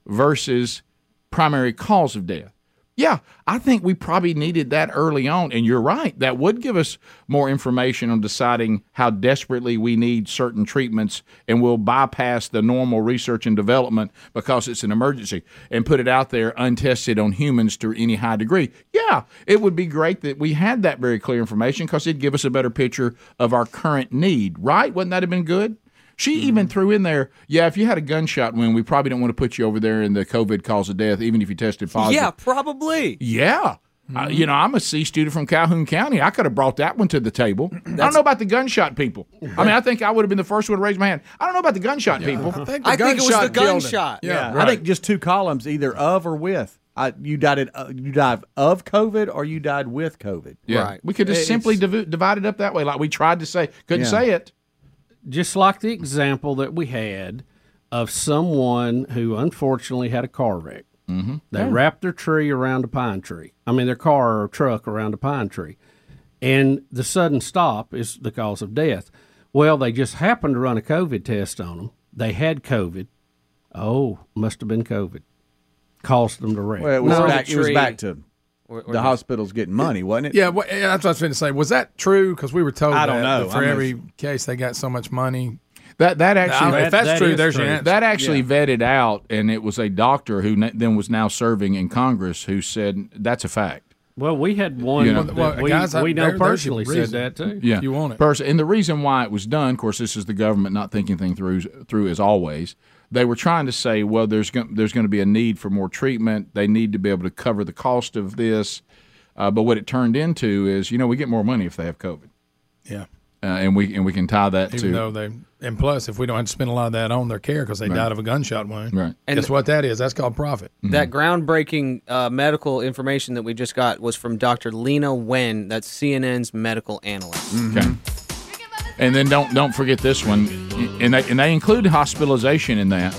versus primary cause of death. Yeah, I think we probably needed that early on. And you're right. That would give us more information on deciding how desperately we need certain treatments and we'll bypass the normal research and development because it's an emergency and put it out there untested on humans to any high degree. Yeah, it would be great that we had that very clear information because it'd give us a better picture of our current need, right? Wouldn't that have been good? She even threw in there, yeah, if you had a gunshot wound, we probably don't want to put you over there in the COVID cause of death, even if you tested positive. Yeah, probably. Yeah. Uh, you know, I'm a C student from Calhoun County. I could have brought that one to the table. [clears throat] I don't know about the gunshot people. I mean, I think I would have been the first one to raise my hand. I don't know about the gunshot people. I think, I think it was the gunshot killed him. gunshot. Yeah, I think just two columns, either of or with. I, you died it, uh, you died of COVID or you died with COVID. Yeah. Right. We could just It's- simply div- divide it up that way, like we tried to say. Couldn't Yeah. say it. Just like the example that we had of someone who unfortunately had a car wreck. Mm-hmm. They wrapped their tree around a pine tree. I mean, their car or truck around a pine tree. And the sudden stop is the cause of death. Well, they just happened to run a COVID test on them. They had COVID. Oh, must have been COVID. Caused them to wreck. Well, it was, No, back, the it was back to Or- or the hospitals getting money, wasn't it? Yeah, well, yeah, that's what I was going to say. Was that true? Because we were told I don't that, know. that for I'm every case they got so much money. That that I actually mean, if that's that true, there's true. your answer. that actually vetted out, and it was a doctor who na- then was now serving in Congress who said that's a fact. well, we had one You know- that Well, we, guys, I- we know there- personally said that too. Yeah, you want it. Person, and the reason why it was done, of course, this is the government not thinking things through through as always. They were trying to say, well, there's going, there's going to be a need for more treatment. They need to be able to cover the cost of this. Uh, but what it turned into is, you know, we get more money if they have COVID, Yeah. uh, and we and we can tie that Even to though they, and plus, if we don't have to spend a lot of that on their care because they died of a gunshot wound, right. And guess what that is? That's called profit. That groundbreaking uh, medical information that we just got was from Dr. Leana Wen, that's CNN's medical analyst. Okay. And then don't don't forget this one, and they and they include hospitalization in that.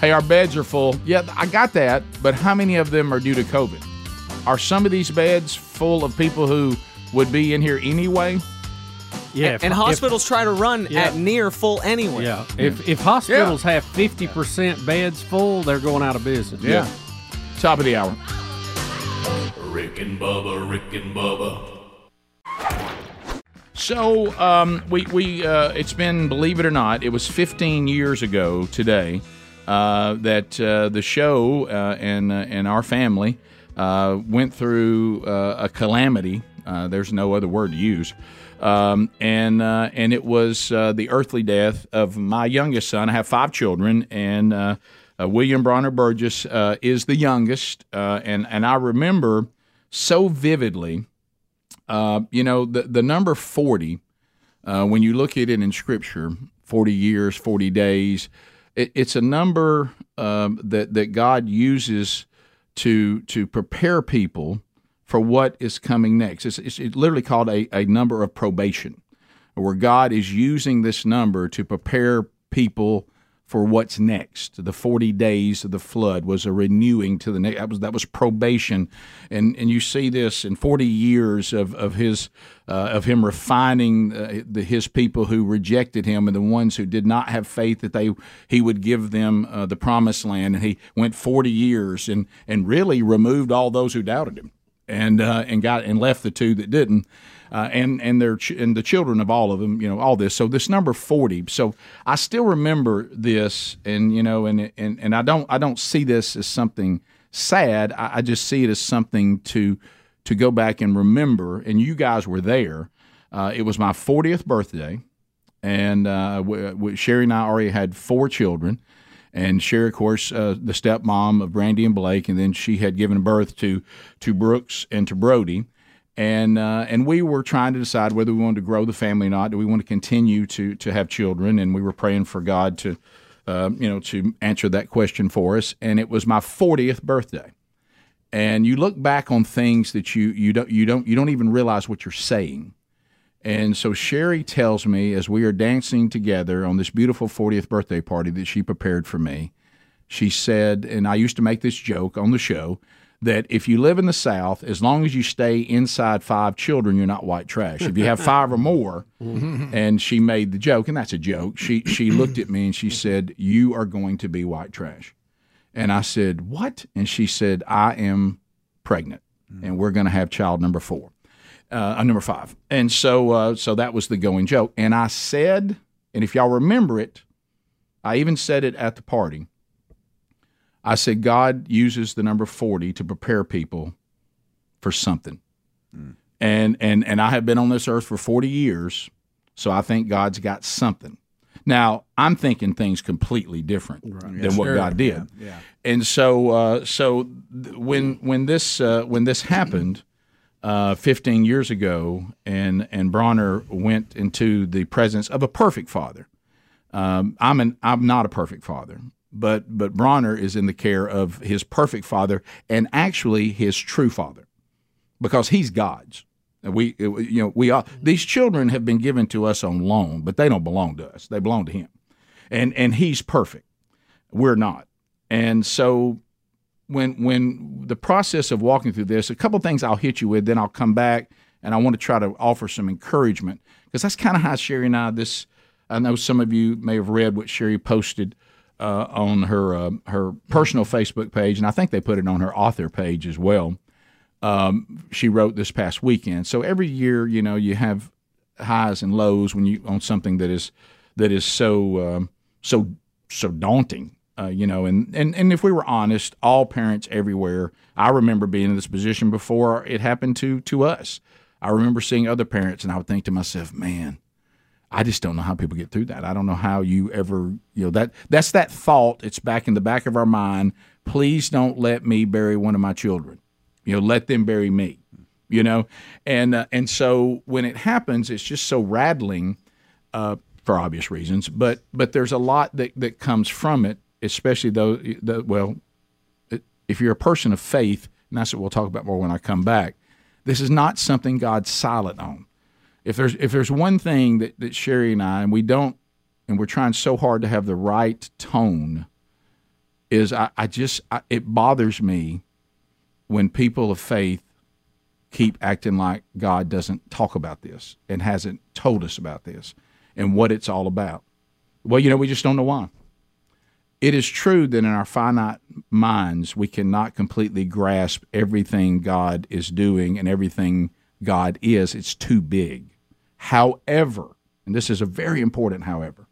Hey, our beds are full. Yeah, I got that, but how many of them are due to COVID? Are some of these beds full of people who would be in here anyway? Yeah, and if- if- hospitals try to run Yeah. at near full anyway. Yeah, if if hospitals have fifty percent beds full, they're going out of business. Yeah. Top of the hour. Rick and Bubba, Rick and Bubba. So um, we we uh, it's been believe it or not, it was 15 years ago today uh, that uh, the show uh, and uh, and our family uh, went through a calamity. There's no other word to use. Um, and and it was the earthly death of my youngest son. I have five children, and William Bronner Burgess is the youngest. And and I remember so vividly uh, you know, the, the number 40, uh, when you look at it in Scripture, 40 years, 40 days, it, it's a number um, that, that God uses to, to prepare people for what is coming next. It's, it's, it's literally called a, a number of probation, where God is using this number to prepare people for what's next. The 40 days of the flood was a renewing to the next. That was, that was probation. And, and you see this in 40 years of, of his, uh, of him refining uh, the, his people who rejected him and the ones who did not have faith that they, he would give them uh, the promised land. And he went 40 years and, and really removed all those who doubted him and, uh, and got, and left the two that didn't uh, and and their ch- and the children of all of them, you know, all this. So this number forty. So I still remember this, and you know, and and and I don't I don't see this as something sad. I, I just see it as something to to go back and remember. And you guys were there. Uh, it was my 40th birthday, and uh, w- w- Sherry and I already had four children. And Sherry, of course, uh, the stepmom of Brandy and Blake, and then she had given birth to to Brooks and to Brody and uh, and we were trying to decide whether we wanted to grow the family or not. Do we want to continue to to have children? And we were praying for God to, uh, you know, to answer that question for us. And it was my 40th birthday. And you look back on things that you you don't you don't you don't even realize what you're saying. And so Sherry tells me as we are dancing together on this beautiful 40th birthday party that she prepared for me, she said, and I used to make this joke on the show that if you live in the South, as long as you stay inside five children, you're not white trash. If you have [laughs] five or more, mm-hmm. and she made the joke, and that's a joke. She she looked at me and she said, "You are going to be white trash," and I said, "What?" And she said, "I am pregnant, and we're going to have child number four, uh, number five. And so uh, so that was the going joke. And I said, and if y'all remember it, I even said it at the party. I said, God uses the number 40 to prepare people for something. And, and, and I have been on this earth for 40 years, so I think God's got something. Now, I'm thinking things completely different than Yes, what sure. God did. Yeah, yeah. And so, uh, so th- when when this uh, when this happened, uh, 15 years ago, and and Bronner went into the presence of a perfect father. Um, I'm an I'm not a perfect father, but but Bronner is in the care of his perfect father and actually his true father, because he's God's. We you know we are these children have been given to us on loan, but they don't belong to us. They belong to him, and and he's perfect. We're not, and so when when the process of walking through this, a couple things I'll hit you with, then I'll come back and I want to try to offer some encouragement because that's kind of how Sherry and I this. I know some of you may have read what Sherry posted uh, on her uh, her personal Facebook page, and I think they put it on her author page as well. Um, she wrote this past weekend. So every year, you know, you have highs and lows when you on something that is that is so um, so so daunting. Uh, you know, and, and and if we were honest, all parents everywhere. I remember being in this position before it happened to to us. I remember seeing other parents, and I would think to myself, "Man, I just don't know how people get through that. I don't know how you ever, you know, that that's that thought. It's back in the back of our mind. Please don't let me bury one of my children. You know, let them bury me. You know, and uh, and so when it happens, it's just so rattling uh, for obvious reasons. But but there's a lot that that comes from it, especially though. The, well, if you're a person of faith, and that's what we'll talk about more when I come back. This is not something God's silent on if there's if there's one thing that, that Sherry and I and we don't and we're trying so hard to have the right tone is I, I just I, it bothers me when people of faith keep acting like God doesn't talk about this and hasn't told us about this and what it's all about. Well, you know, we just don't know why. It is true that in our finite minds, we cannot completely grasp everything God is doing and everything God is. It's too big. However, and this is a very important however,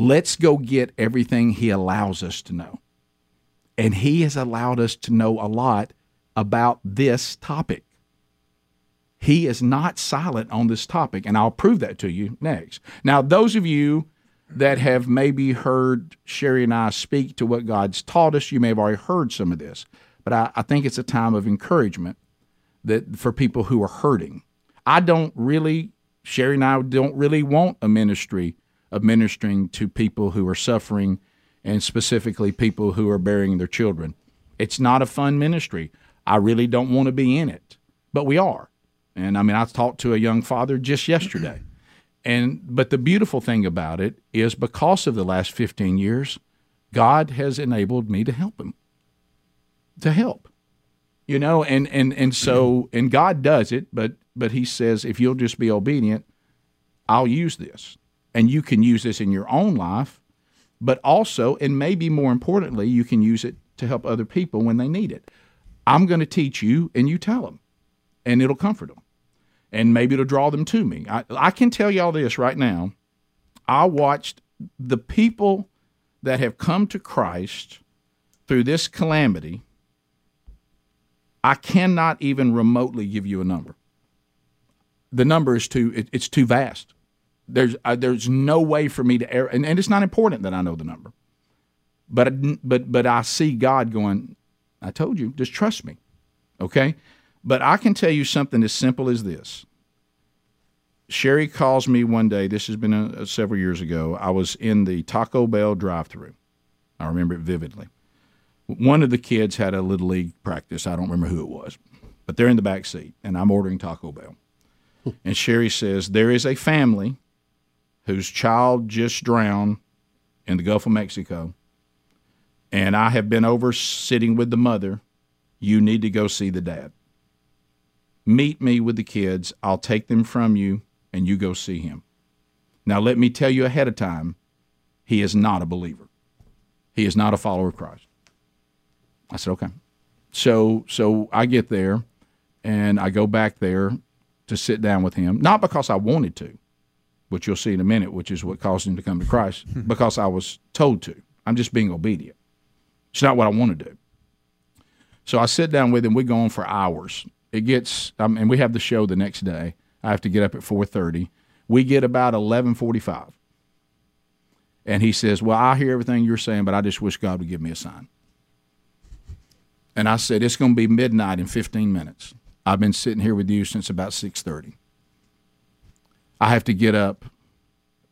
let's go get everything He allows us to know. And He has allowed us to know a lot about this topic. He is not silent on this topic, and I'll prove that to you next. Now, those of you that have maybe heard Sherry and I speak to what God's taught us, you may have already heard some of this, but I, I think it's a time of encouragement that for people who are hurting. I don't really, Sherry and I don't really want a ministry of ministering to people who are suffering and specifically people who are burying their children. It's not a fun ministry. I really don't want to be in it, but we are. And I mean, I talked to a young father just yesterday. And but the beautiful thing about it is because of the last 15 years, God has enabled me to help him. To help. You know, and and and so and God does it, but but he says if you'll just be obedient, I'll use this. And you can use this in your own life, but also and maybe more importantly, you can use it to help other people when they need it. I'm going to teach you and you tell them. And it'll comfort them and maybe it'll draw them to me. I, I can tell y'all this right now. I watched the people that have come to Christ through this calamity, I cannot even remotely give you a number. The number is too it, it's too vast. There's uh, there's no way for me to err, and, and it's not important that I know the number. But but but I see God going. I told you, just trust me, okay? But I can tell you something as simple as this. Sherry calls me one day. This has been uh several years ago. I was in the Taco Bell drive-through. I remember it vividly. One of the kids had a little league practice. I don't remember who it was, but they're in the back seat, and I'm ordering Taco Bell. and Sherry says there is a family whose child just drowned in the Gulf of Mexico, and I have been over sitting with the mother. You need to go see the dad. Meet me with the kids. I'll take them from you, and you go see him. Now, let me tell you ahead of time, he is not a believer. He is not a follower of Christ. I said, okay. So so I get there and I go back there to sit down with him, not because I wanted to, which you'll see in a minute, which is what caused him to come to Christ, [laughs] hmm. because I was told to. I'm just being obedient. It's not what I want to do. So I sit down with him. We go on for hours. It gets, um, and we have the show the next day. I have to get up at 4:30. We get about 11:45, and he says, "Well, I hear everything you're saying, but I just wish God would give me a sign." And I said, "It's going to be midnight in 15 minutes. I've been sitting here with you since about 6:30. I have to get up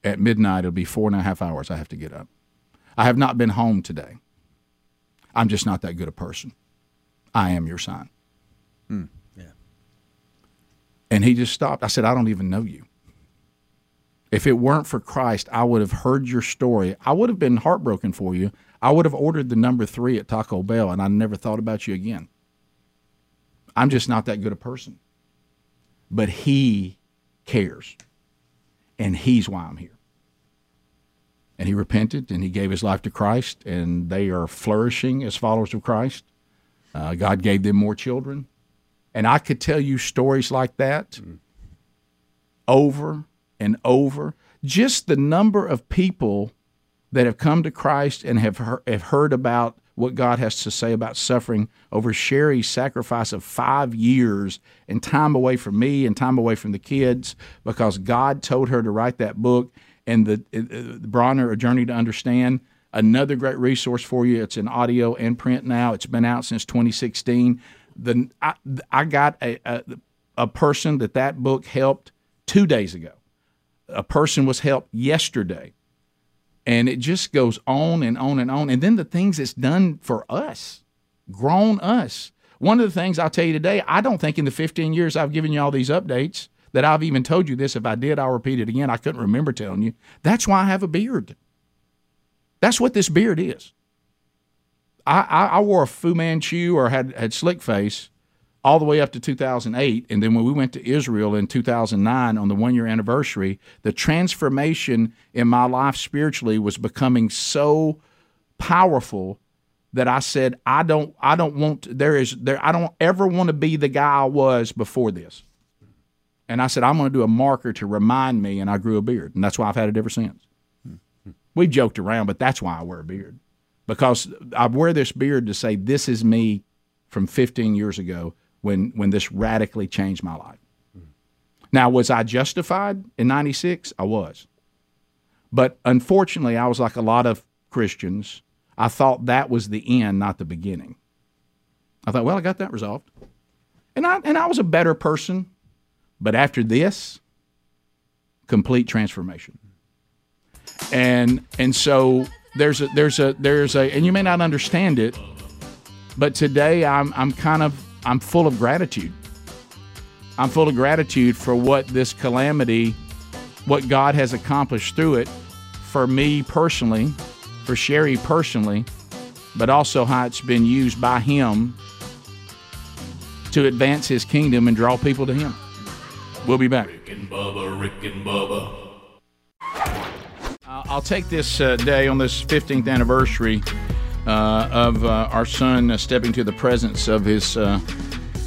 at midnight. It'll be four and a half hours. I have to get up. I have not been home today. I'm just not that good a person. I am your sign." And he just stopped. I said, I don't even know you. If it weren't for Christ, I would have heard your story. I would have been heartbroken for you. I would have ordered the number three at Taco Bell, and I never thought about you again. I'm just not that good a person. But he cares, and he's why I'm here. And he repented, and he gave his life to Christ, and they are flourishing as followers of Christ. Uh, God gave them more children. And I could tell you stories like that over and over. Just the number of people that have come to Christ and have heard, have heard about what God has to say about suffering over Sherry's sacrifice of five years and time away from me and time away from the kids because God told her to write that book and the, uh, the Bronner, A Journey to Understand. Another great resource for you. It's in audio and print now. It's been out since 2016 the I, I got a, a a person that that book helped two days ago. A person was helped yesterday, and it just goes on and on and on. And then the things it's done for us, grown us. One of the things I'll tell you today, I don't think in the 15 years I've given you all these updates that I've even told you this. If I did, I'll repeat it again. I couldn't remember telling you. That's why I have a beard. That's what this beard is. I, I, I wore a Fu Manchu or had, had slick face all the way up to 2008. And then when we went to Israel in 2009 on the one year anniversary, the transformation in my life spiritually was becoming so powerful that I said, I don't, I don't want, there is, there, I don't ever want to be the guy I was before this. And I said, I'm going to do a marker to remind me. And I grew a beard. And that's why I've had it ever since. We joked around, but that's why I wear a beard because I wear this beard to say this is me from 15 years ago when when this radically changed my life. Now, was I justified in 96? I was. But unfortunately, I was like a lot of Christians. I thought that was the end, not the beginning. I thought, well, I got that resolved. And I and I was a better person. But after this, complete transformation. And and so there's a there's a there's a and you may not understand it, but today I'm I'm kind of I'm full of gratitude. I'm full of gratitude for what this calamity, what God has accomplished through it, for me personally, for Sherry personally, but also how it's been used by Him to advance His kingdom and draw people to Him. We'll be back. Rick and Bubba, Rick and Bubba. I'll take this uh, day on this 15th anniversary uh, of uh, our son uh, stepping to the presence of his uh,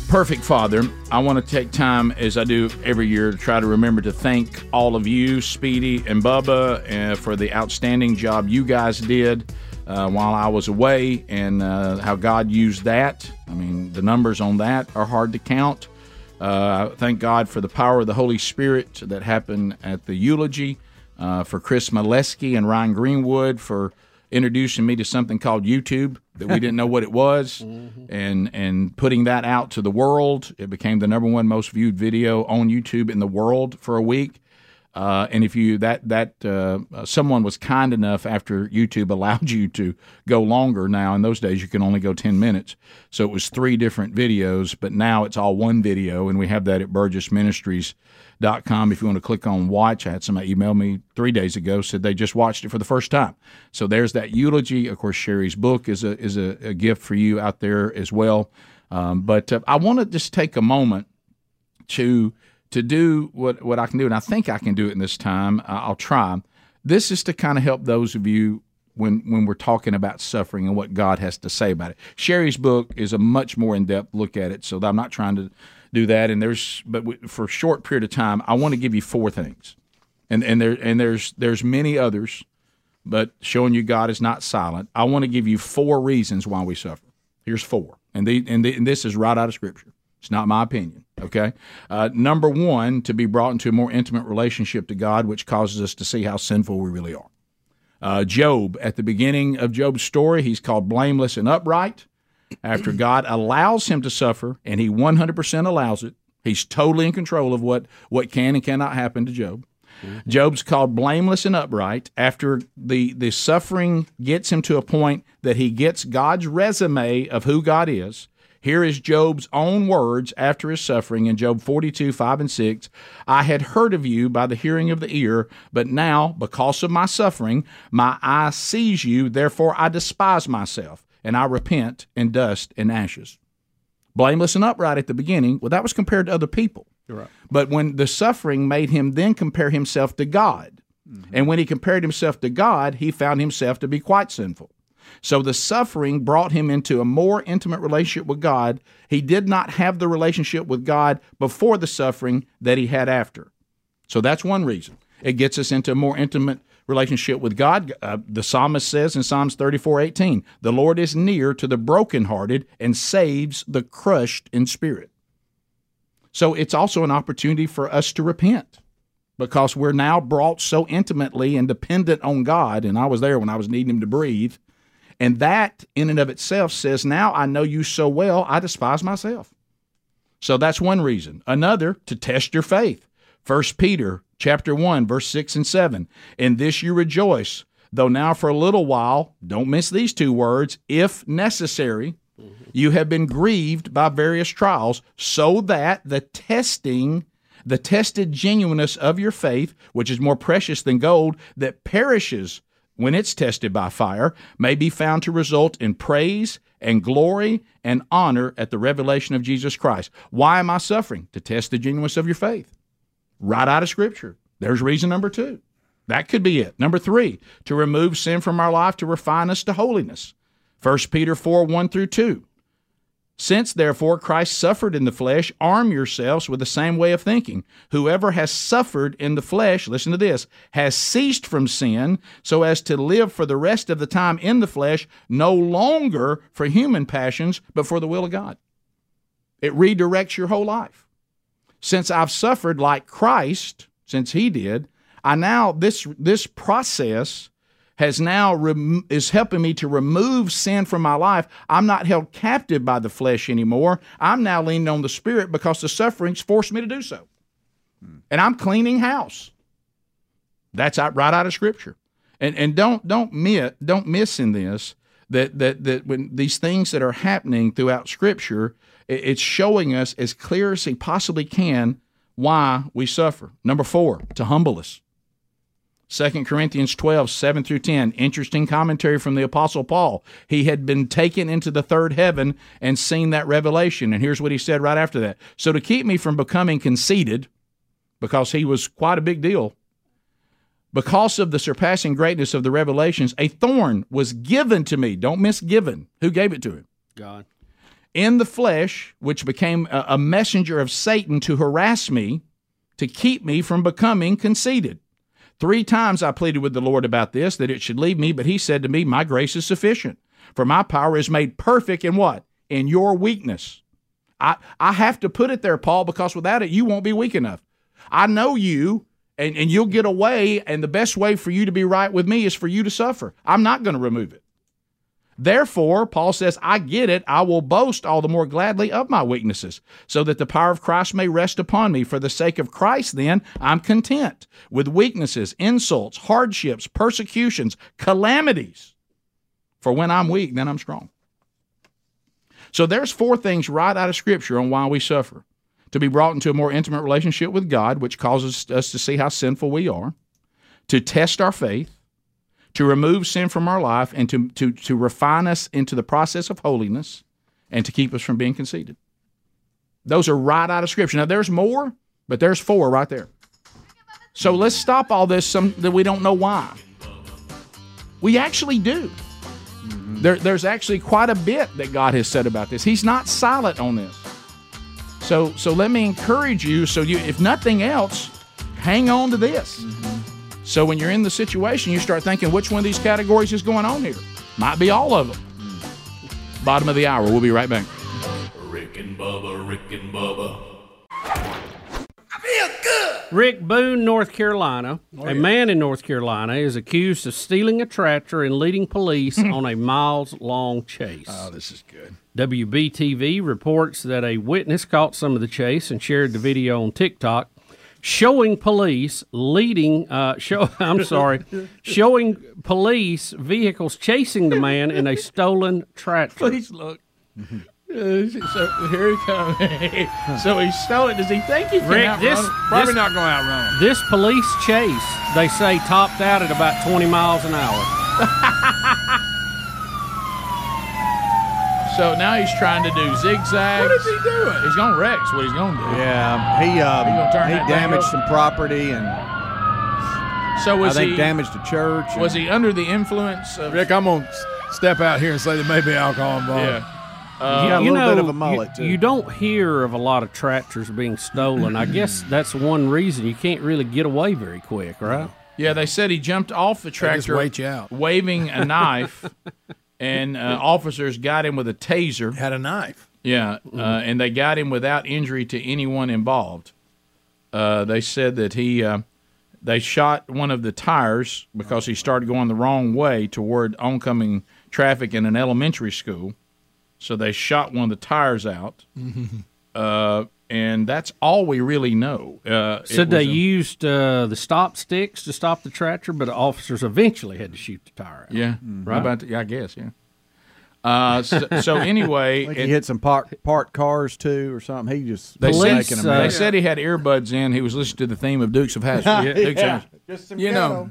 perfect father. I want to take time, as I do every year, to try to remember to thank all of you, Speedy and Bubba, uh, for the outstanding job you guys did while I was away and how God used that. I mean, the numbers on that are hard to count. Thank God for the power of the Holy Spirit that happened at the eulogy, uh, for Chris Molesky and Ryan Greenwood for introducing me to something called YouTube that we didn't know what it was, [laughs] and and putting that out to the world. It became the number one most viewed video on YouTube in the world for a week. Uh, and if you that that uh, uh, someone was kind enough after YouTube [laughs] allowed you to go longer. Now in those days you can only go ten minutes, so it was three different videos. But now it's all one video, and we have that at BurgessMinistries.com. If you want to click on watch, I had somebody email me three days ago said they just watched it for the first time. So there's that eulogy. Of course, Sherry's book is a is a, a gift for you out there as well. Um, but uh, I want to just take a moment to to do what what I can do, and I think I can do it in this time. Uh, I'll try. This is to kind of help those of you when when we're talking about suffering and what God has to say about it. Sherry's book is a much more in depth look at it, so I'm not trying to do that. And there's but we, for a short period of time, I want to give you four things, and and there and there's there's many others, but showing you God is not silent. I want to give you four reasons why we suffer. Here's four, and the and, the, and this is right out of Scripture. It's not my opinion. Okay. Uh, number one, to be brought into a more intimate relationship to God, which causes us to see how sinful we really are. Uh, Job, at the beginning of Job's story, he's called blameless and upright. After God allows him to suffer, and he 100% allows it, he's totally in control of what, what can and cannot happen to Job. Job's called blameless and upright after the, the suffering gets him to a point that he gets God's resume of who God is. Here is Job's own words after his suffering in Job 42, 5 and 6. I had heard of you by the hearing of the ear, but now, because of my suffering, my eye sees you, therefore I despise myself, and I repent in dust and ashes. Blameless and upright at the beginning, well, that was compared to other people. Right. But when the suffering made him then compare himself to God, mm-hmm. and when he compared himself to God, he found himself to be quite sinful. So the suffering brought him into a more intimate relationship with God. He did not have the relationship with God before the suffering that he had after. So that's one reason. It gets us into a more intimate relationship with God. Uh, the psalmist says in Psalms 34 18, the Lord is near to the brokenhearted and saves the crushed in spirit. So it's also an opportunity for us to repent because we're now brought so intimately and dependent on God. And I was there when I was needing Him to breathe. And that in and of itself says, Now I know you so well, I despise myself. So that's one reason. Another, to test your faith. 1 Peter chapter 1, verse 6 and 7. In this you rejoice, though now for a little while, don't miss these two words, if necessary, you have been grieved by various trials, so that the testing, the tested genuineness of your faith, which is more precious than gold, that perishes when it's tested by fire, may be found to result in praise and glory and honor at the revelation of Jesus Christ. Why am I suffering? To test the genuineness of your faith. Right out of Scripture. There's reason number two. That could be it. Number three, to remove sin from our life to refine us to holiness. 1 Peter 4 1 through 2. Since therefore Christ suffered in the flesh, arm yourselves with the same way of thinking. Whoever has suffered in the flesh, listen to this, has ceased from sin, so as to live for the rest of the time in the flesh, no longer for human passions, but for the will of God. It redirects your whole life. Since I've suffered like Christ, since he did, I now this this process has now rem- is helping me to remove sin from my life. I'm not held captive by the flesh anymore. I'm now leaning on the spirit because the sufferings forced me to do so. And I'm cleaning house. That's out, right out of scripture. And and don't don't miss don't miss in this that that that when these things that are happening throughout scripture, it's showing us as clear as he possibly can why we suffer. Number 4, to humble us. 2 Corinthians 12, 7 through 10. Interesting commentary from the Apostle Paul. He had been taken into the third heaven and seen that revelation. And here's what he said right after that. So, to keep me from becoming conceited, because he was quite a big deal, because of the surpassing greatness of the revelations, a thorn was given to me. Don't miss given. Who gave it to him? God. In the flesh, which became a, messenger of Satan to harass me, to keep me from becoming conceited. Three times I pleaded with the Lord about this, that it should leave me, but he said to me, My grace is sufficient. For my power is made perfect in what? In your weakness. I, I have to put it there, Paul, because without it, you won't be weak enough. I know you, and, and you'll get away, and the best way for you to be right with me is for you to suffer. I'm not going to remove it. Therefore, Paul says, I get it. I will boast all the more gladly of my weaknesses, so that the power of Christ may rest upon me. For the sake of Christ, then, I'm content with weaknesses, insults, hardships, persecutions, calamities. For when I'm weak, then I'm strong. So there's four things right out of Scripture on why we suffer. To be brought into a more intimate relationship with God, which causes us to see how sinful we are, to test our faith, to remove sin from our life, and to, to, to refine us into the process of holiness, and to keep us from being conceited. Those are right out of Scripture. Now, there's more, but there's four right there. So let's stop all this some, that we don't know why. We actually do. There, there's actually quite a bit that God has said about this. He's not silent on this. So, so let me encourage you. So, you, if nothing else, hang on to this. So, when you're in the situation, you start thinking, which one of these categories is going on here? Might be all of them. Bottom of the hour. We'll be right back. Rick and Bubba, Rick and Bubba. I feel good. Rick Boone, North Carolina. Oh, a man in North Carolina is accused of stealing a tractor and leading police [laughs] on a miles long chase. Oh, this is good. WBTV reports that a witness caught some of the chase and shared the video on TikTok showing police leading uh show [laughs] I'm sorry showing police vehicles chasing the man in a stolen tractor. Please look. Uh, so here he comes. [laughs] so he stole it. Does he think he can Rick, outrun this him? Probably this, not going to outrun him. this police chase, they say, topped out at about 20 miles an hour. [laughs] So now he's trying to do zigzags. What is he doing? He's going to wreck. Is what he's going to do. Yeah, he um, He turn he damaged some property and So was I think he damaged the church. was he under the influence of? Rick, I'm going to step out here and say there may be alcohol involved. Yeah. He got a you little know, bit of a you- mullet too. You, don't hear of a lot of tractors being stolen. I guess [clears throat] that's one reason you can't really get away very quick, right? Yeah, they said he jumped off the just tractor, wait you out. waving a knife, [laughs] and uh, officers got him with a taser. Had a knife. Yeah, uh, and they got him without injury to anyone involved. Uh, they said that he uh, they shot one of the tires because he started going the wrong way toward oncoming traffic in an elementary school. So they shot one of the tires out, uh, and that's all we really know. Uh, it Said they a- used uh, the stop sticks to stop the tractor, but officers eventually had to shoot the tire out. Yeah, Right. How about the, yeah, I guess yeah. Uh, so, so [laughs] anyway, I think it- he hit some park, parked cars too, or something. He just they, was said, they mess. said he had earbuds in. He was listening to the theme of Dukes of Hazzard. [laughs] Dukes of yeah, just some You know,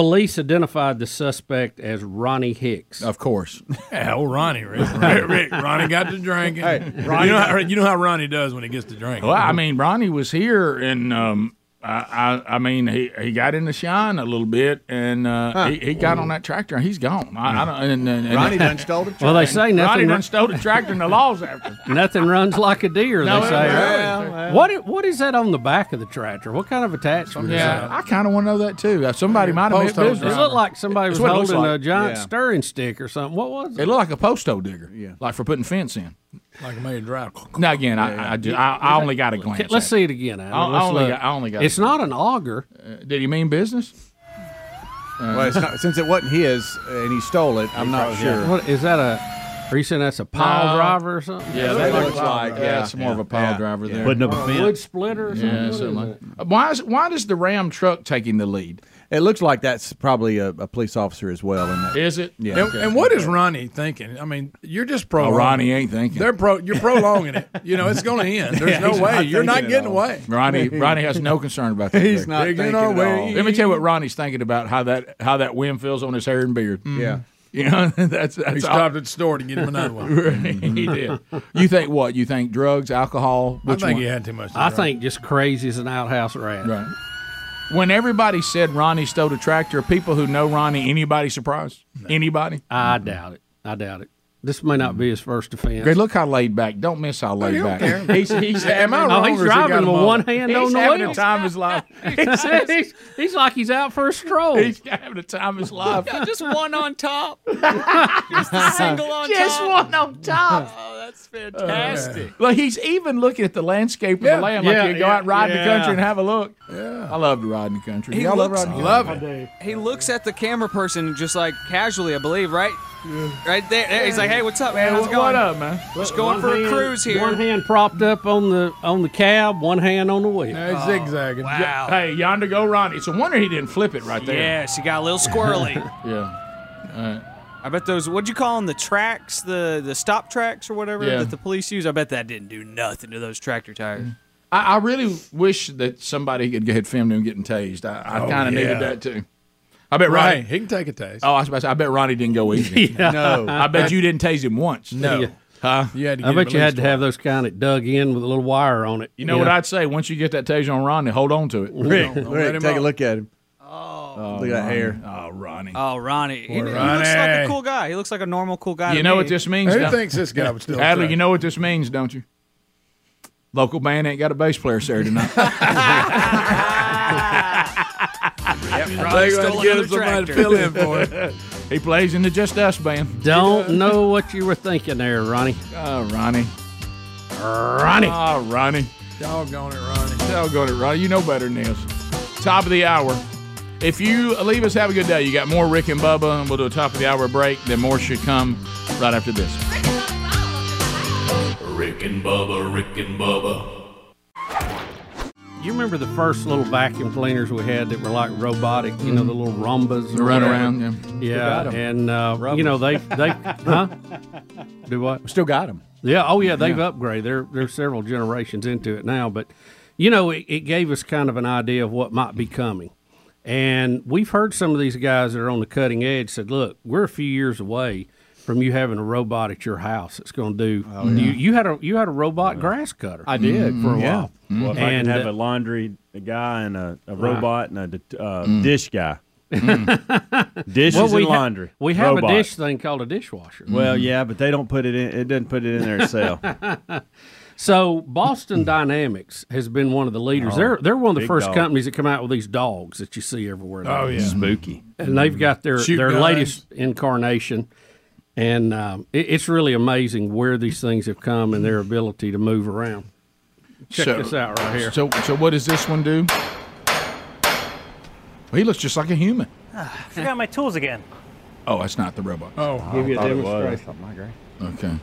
Police identified the suspect as Ronnie Hicks. Of course. [laughs] yeah, old Ronnie, Rick. [laughs] Rick, Rick, Ronnie got to drinking. you, know how, you know how Ronnie does when he gets to drinking. Well, I mean, Ronnie was here, and um, I, I, I mean, he, he got in the shine a little bit, and uh, he, he got on that tractor, and he's gone. I, I don't. And, and, and Ronnie done [laughs] stole the Well, they train. say Ronnie nothing. done stole the tractor, and the law's after. [laughs] Nothing runs like a deer. No, they it say. really- right? What what is that on the back of the tractor? What kind of attachment is Yeah, that? I kind of want to know that too. Uh, Somebody might have Post been hole It looked like somebody was That's what it looks holding a giant Yeah. stirring stick or something. What was It it? looked like a posto digger, Yeah. like for putting fence in. Like a made drive. Now again, I, I, ju- I, I only got a glance. Let's at see it again. Adam. I- I only got- I only got It's it. not an auger. Uh, Did he mean business? well, it's not, since it wasn't his and he stole it, I'm not sure. What is that? A? Are you saying that's a pile No. driver or something? Yeah, that that looks like, yeah, yeah, it's more of a pile yeah, driver yeah. there. Putting up a A fence. wood splitter or something? Yeah, something is like? Uh, Why is why does the Ram truck taking the lead? It looks like that's probably a, a police officer as well. In that. Is it? Yeah. And, and what is Ronnie thinking? I mean, you're just Oh, prolonging. Ronnie ain't thinking. They're pro. You're prolonging it. You know, it's going to end. There's [laughs] Yeah, no way. not You're not getting away. Ronnie [laughs] Ronnie has no concern about that. He's Rick. not Big in thinking at all. Let me tell you what Ronnie's thinking about how that how that wind feels on his hair and beard. Yeah. You know, [laughs] that's He that's all. stopped at the store to get him another [laughs] one. he did. You think what? You think drugs, alcohol? I think one? he had too much. To I drink. think just crazy as an outhouse rat. Right. When everybody said Ronnie stole a tractor, people who know Ronnie, anybody surprised? Anybody? I doubt it. I doubt it. This may not be mm-hmm. his first offense. Greg, look how laid back. Don't miss how oh, laid back. He's, he's, am I Oh, wrong? he's or has he got driving with one hand he's on the having wheel. a time of his life. [laughs] he's, he's like he's out for a stroll. He's having a time of his life. Yeah, just one on top. [laughs] just a single on Just top. Just one on top. Oh, that's fantastic. Well, he's even looking at the landscape of Yeah. the land like Yeah, you go yeah, out and ride yeah. the country and have a look. Yeah. I love to ride in the country. He Y'all love riding the Love country? it. He looks at the camera person just like casually, I believe, right? Right there. there. He's like, "Hey, what's up, man? How's it What going? up, man? Just going One for a cruise here." One hand propped up on the on the cab, one hand on the wheel. Hey, oh, zigzagging. Wow. Hey, yonder go Ronnie. It's a wonder he didn't flip it right there. Yeah, she got a little squirrely. [laughs] Yeah. All right. I bet those. What'd you call them? The tracks, the the stop tracks or whatever Yeah. that the police use. I bet that didn't do nothing to those tractor tires. I, I really wish that somebody could had filmed him getting tased. I, I Oh, kind of yeah. needed that too. I bet Right. Ronnie. He can take a taste. Oh, I was about to say, I bet Ronnie didn't go [laughs] easy. No. I bet you didn't tase him once. [laughs] No. Huh? You had to I bet you had to have those kind that dug in with a little wire on it. You know what I'd say? Once you get that taser on Ronnie, hold on to it. Rick, Don't let Rick, him take a look at him. Oh, Look at that hair. Oh, Ronnie. Oh, Ronnie. He, he looks like a cool guy. He looks like a normal cool guy. you to know me. what this means? Who don't- thinks this guy would still [laughs] Adler, say? you know what this means, don't you? Local band ain't got a bass player Saturday night. They're going to get somebody to fill in for [laughs] it. he plays in the Just Us band. Don't know what you were thinking there, Ronnie. Oh, Ronnie. Ronnie. Oh, Ronnie. Doggone it, Ronnie. Doggone it, Ronnie. You know better than this. Top of the hour. If you uh, leave us, have a good day. You got more Rick and Bubba, and we'll do a top of the hour break. Then more should come right after this. Rick and Bubba, Rick and Bubba. You remember the first little vacuum cleaners we had that were like robotic? You know, the little Roombas. or Run around, yeah. Yeah, and uh, you know they they [laughs] huh? Do what? Still got them. Yeah. Oh, yeah. They've upgraded. They're they're several generations into it now, but you know, it, it gave us kind of an idea of what might be coming. And we've heard some of these guys that are on the cutting edge said, "Look, we're a few years away from you having a robot at your house that's going to do." Oh, you, you had a you had a robot grass cutter. I did mm-hmm. for a yeah. while. Mm-hmm. Well, if I And, can have uh, a laundry guy and a, a robot and a uh, mm. dish guy. Mm. [laughs] Dishes Well, we and ha- laundry. we have Robot. a dish thing called a dishwasher. Well, mm. yeah, but they don't put it in. It doesn't put it in there itself. [laughs] So Boston [laughs] Dynamics has been one of the leaders. Oh, they're they're one of the first dog. companies that come out with these dogs that you see everywhere. now. Oh, yeah. Spooky. and they've got their Shoot their guns. latest incarnation, and um, it, it's really amazing where these things have come and their ability to move around. Check So- this out right here. So, so what does this one do? Well, he looks just like a human. I forgot my tools again. Oh, that's not the robot. Oh, Give you a thought it was. demonstration. Something like that. Okay.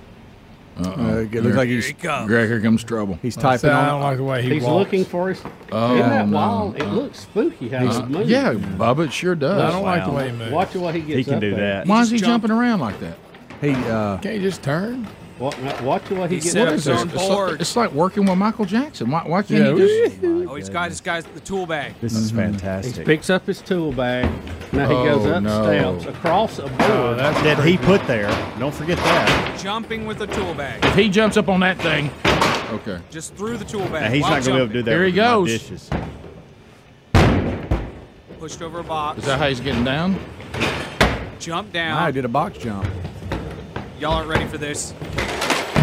Uh, it looks like he's Greg, here comes trouble. he's I typing don't on. like the way he He's walks. looking for us. Oh, Isn't that no, wild? It no. looks spooky how He's- he moves. yeah, Bubba, it sure does. I don't like the way he moves. Watch the way he gets. He can up do there. that. Why is he just jumping around like that? He uh, Can't you just turn? Wa- Watch what he, He gets set up up It's, his it's like, board. it's like working with Michael Jackson. Why, why can't Yeah, he just? Oh, he's got his guy's the tool bag. This is fantastic. He fantastic. picks up his tool bag. Now he goes Oh, up no. steps across a board. Oh, that's that he put there. Don't forget that. Jumping with the tool bag. If he jumps up on that thing, okay. Just through the tool bag. Now, he's not going to be able to do that. Here he goes. Dishes. Pushed over a box. Is that how he's getting down? Jump down. I did a box jump. Y'all aren't ready for this.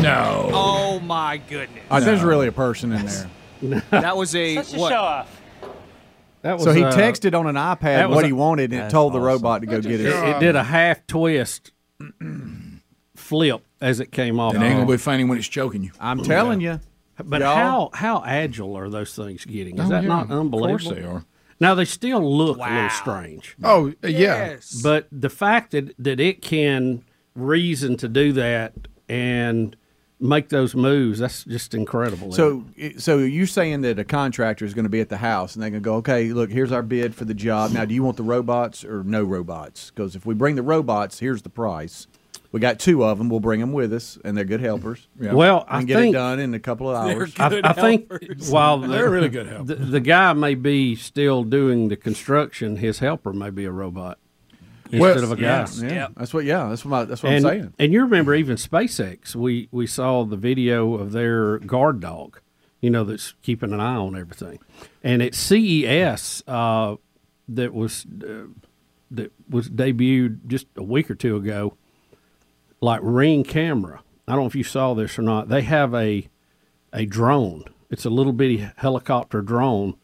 No. Oh my goodness. Uh, There's really a person in there. That was a Such a what? show off. That was, So he uh, texted on an iPad what a- he wanted, and it That's told the robot to go get It, it. it did a half twist [clears throat] flip as it came off. It ain't gonna be funny when it's choking you. I'm telling you. But Y'all- how how agile are those things getting? Is Oh, that yeah. not unbelievable? Of course they are. Now they still look a little strange, Oh, yeah. Yes. but the fact that that it can reason to do that and make those moves, that's just incredible. So, it- so you're saying that a contractor is going to be at the house and they're going to go, okay, look, here's our bid for the job. Now, do you want the robots or no robots? Because if we bring the robots, here's the price. We got two of them. We'll bring them with us, and they're good helpers. Well, I can get think- it done in a couple of hours. good I, I think while the, They're really good helpers. The, the guy may be still doing the construction, his helper may be a robot instead of a guy. yes. Yeah, Yep. that's what. Yeah, that's what. I, that's what and, I'm saying. And you remember even SpaceX, we we saw the video of their guard dog, you know, that's keeping an eye on everything. And at CES, uh, that was uh, that was debuted just a week or two ago. like Ring Camera. I don't know if you saw this or not. They have a a drone. It's a little bitty helicopter drone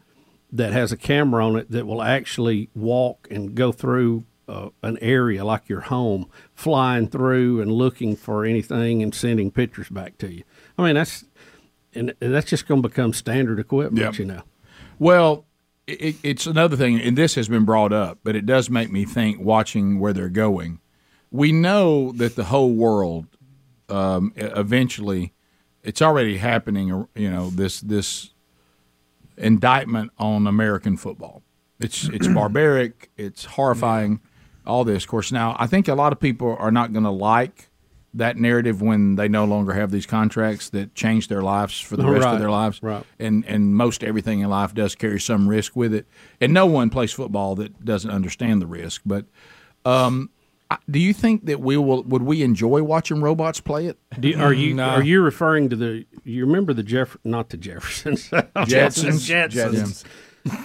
that has a camera on it that will actually walk and go through uh, an area like your home, flying through and looking for anything and sending pictures back to you. I mean, that's and, that's just going to become standard equipment, Yep. you know. Well, it, it's another thing, and this has been brought up, but it does make me think watching where they're going. We know that the whole world um, eventually, it's already happening. You know this this indictment on American football. It's it's [clears throat] barbaric. It's horrifying. All this, of course. Now, I think a lot of people are not going to like that narrative when they no longer have these contracts that change their lives for the rest Right, of their lives. right. And and most everything in life does carry some risk with it. And no one plays football that doesn't understand the risk. But um, do you think that we will? Would we enjoy watching robots play it? Are you are you referring to the? You remember the Jeff? Not the Jeffersons. [laughs] Jetsons. Jetsons.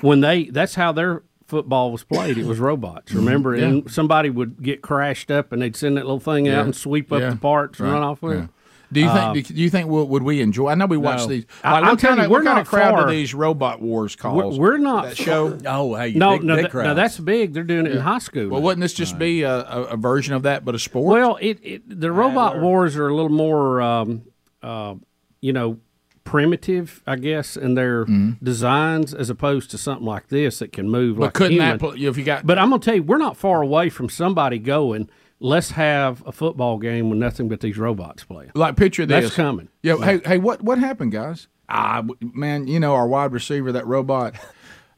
when they that's how their football was played. It was [clears throat] robots. Remember. Yeah. and somebody would get crashed up, and they'd send that little thing Yeah. out and sweep up Yeah. the parts and run off with Yeah. it. Do you Uh, think? do you think? Would, would we enjoy? I know we watch No. these. I- Like, I'm what telling kind you, we're what kind not of crowd far- these robot wars calls? We're, we're not that show. Oh, hey, no, big, no, big that- no, that's big. They're doing it in high school. Well, wouldn't this just be a, a, a version of that, but a sport? Well, it, it the robot wars are a little more, um, uh, you know, primitive, I guess, in their designs as opposed to something like this that can move Mm-hmm. But like a couldn't human. that pl- if you got? But I'm gonna tell you, we're not far away from somebody going. Let's have a football game with nothing but these robots playing. Like picture this. That's coming. Yeah. Hey, hey, what what happened, guys? Ah, man, you know our wide receiver, that robot.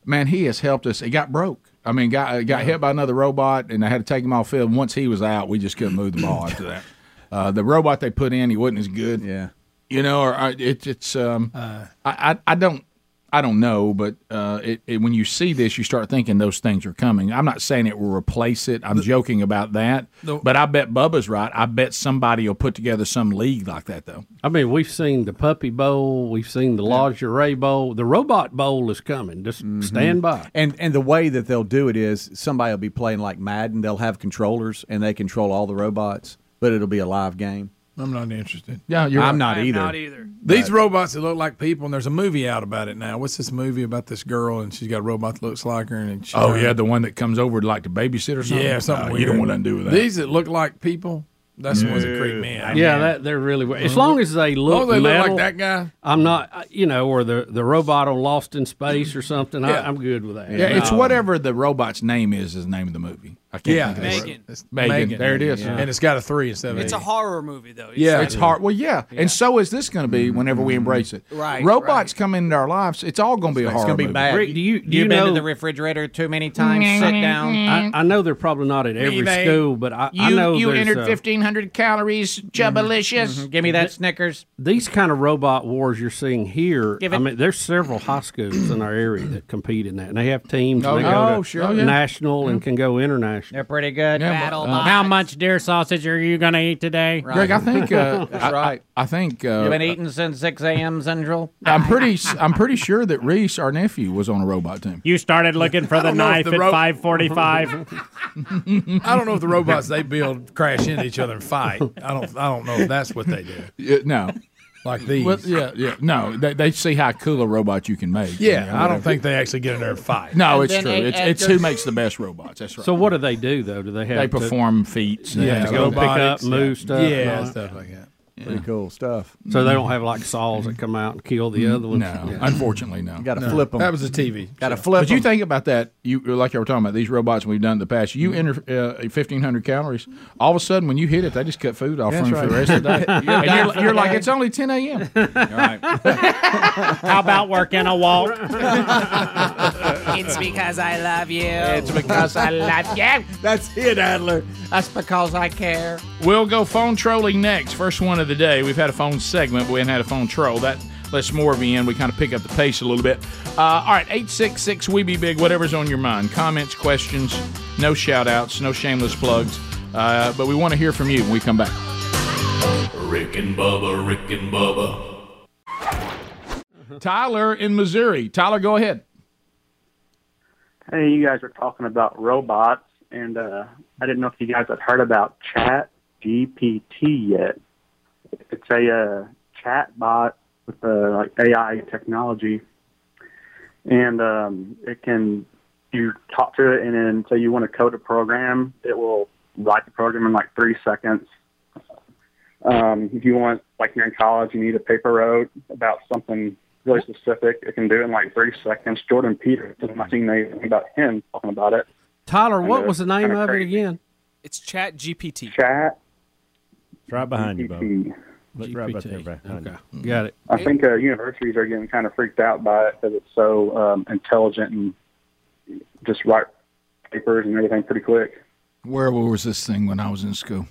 Man, he has helped us. He got broke. I mean, got got hit by another robot, and they had to take him off field. And once he was out, we just couldn't move the ball after that. Uh, the robot they put in, he wasn't as good. Yeah. You know, or I- it, it's um, I, I I don't I don't know, but uh, it, it, when you see this, you start thinking those things are coming. I'm not saying it will replace it. I'm joking about that, the- but I bet Bubba's right. I bet somebody will put together some league like that, though. I mean, we've seen the Puppy Bowl, we've seen the Lingerie Bowl. The Robot Bowl is coming. Just Mm-hmm. stand by. And and the way that they'll do it is somebody will be playing like Madden. They'll have controllers and they control all the robots, but it'll be a live game. I'm not interested. Yeah, you're I'm right. not either. Not either. These robots that look like people, and there's a movie out about it now. What's this movie about this girl and she's got a robot that looks like her? And she Oh yeah, the one that comes over to like to babysit or something. yeah, something No, weird. you don't want nothing to do with that. These that look like people, that's the ones that creep me out. Yeah, that they're really Weird. as long as they look, Oh, they look like that guy. I'm not, uh, you know, or the the robot on Lost in Space or something. Yeah. I, I'm good with that. Yeah, it's whatever the robot's name is. Is the name of the movie. I can't Yeah, think of Megan. word. Megan. There it is. And it's got a three instead of It's eight. a horror movie though. You Yeah, it's hard. Well, yeah. and so is this going to be whenever we embrace it. Right, robots come into our lives. It's all going to be a It's horror gonna be movie. bad. Rick, do you do You've you been know? to the refrigerator too many times. Sit down. I, I know they're probably not at every they- school, but I, I You- know you entered uh, 1,500 calories. Jubbalicious. Give me that Snickers. these kind of robot wars you're seeing here. Give I mean, there's several high schools in our area that compete in that, and they have teams. Oh, and they go to sure. Yeah. national and can go international. They're pretty good. Yeah, but, uh, How much deer sausage are you going to eat today? Greg, I think uh, [laughs] That's I- right. I, I think uh, You've been eating since 6 a.m. Central. I'm pretty. I'm pretty sure that Reese, our nephew, was on a robot team. You started looking for the don't know if knife the at 545. [laughs] [laughs] I don't know if the robots they build crash into each other and fight. I don't. I don't know if that's what they do. Yeah, no. Like these. Well, yeah, yeah. No, they, they see how cool a robot you can make. yeah, You know, I don't think they actually get in there and fight. No, And it's true. It's, it it's who makes the best robots. That's right. So what do they do though? Do they have they to- perform feats. and Yeah, they go go pick up, move yeah. stuff Yeah, that? stuff like that. Pretty cool stuff. So they don't have like saws that come out and kill the other ones. No, Yeah. unfortunately, no. You got to No, flip them. That was a TV. Got to flip them. But you 'em. think about that, you like you were talking about these robots we've done in the past. You enter uh, fifteen hundred calories. All of a sudden, when you hit it, they just cut food off That's from you for the right. rest of the day. [laughs] and done you're, for you're like, day. it's only ten a.m. All [laughs] right. How about working a walk? [laughs] It's because I love you. It's because I love you. That's it, Adler. That's because I care. We'll go phone trolling next. First one of the day. We've had a phone segment, but we haven't had a phone troll. That lets more of you in. We kind of pick up the pace a little bit. Uh, all right, 866 We Be Big, whatever's on your mind. Comments, questions, no shout outs, no shameless plugs. Uh, but we want to hear from you when we come back. Rick and Bubba, Rick and Bubba. Tyler in Missouri. Tyler, go ahead. Hey, you guys were talking about robots, and uh, I didn't know if you guys had heard about Chat GPT yet. It's a uh, chat bot with uh, like AI technology, and um, it can you talk to it, and then say you want to code a program, it will write the program in like three seconds. Um, if you want, like you're in college, you need a paper wrote about something really specific, it can do it in like three seconds. Jordan Peterson, I seen anything about him talking about it. Tyler, what Kinda- was the name kinda of it again? It's Chat GPT. Chat. It's right behind you, Bo. GPT. Look right back there behind you. Got it. I think uh, universities are getting kind of freaked out by it because it's so um, intelligent and just write papers and everything pretty quick. Where was this thing when I was in school?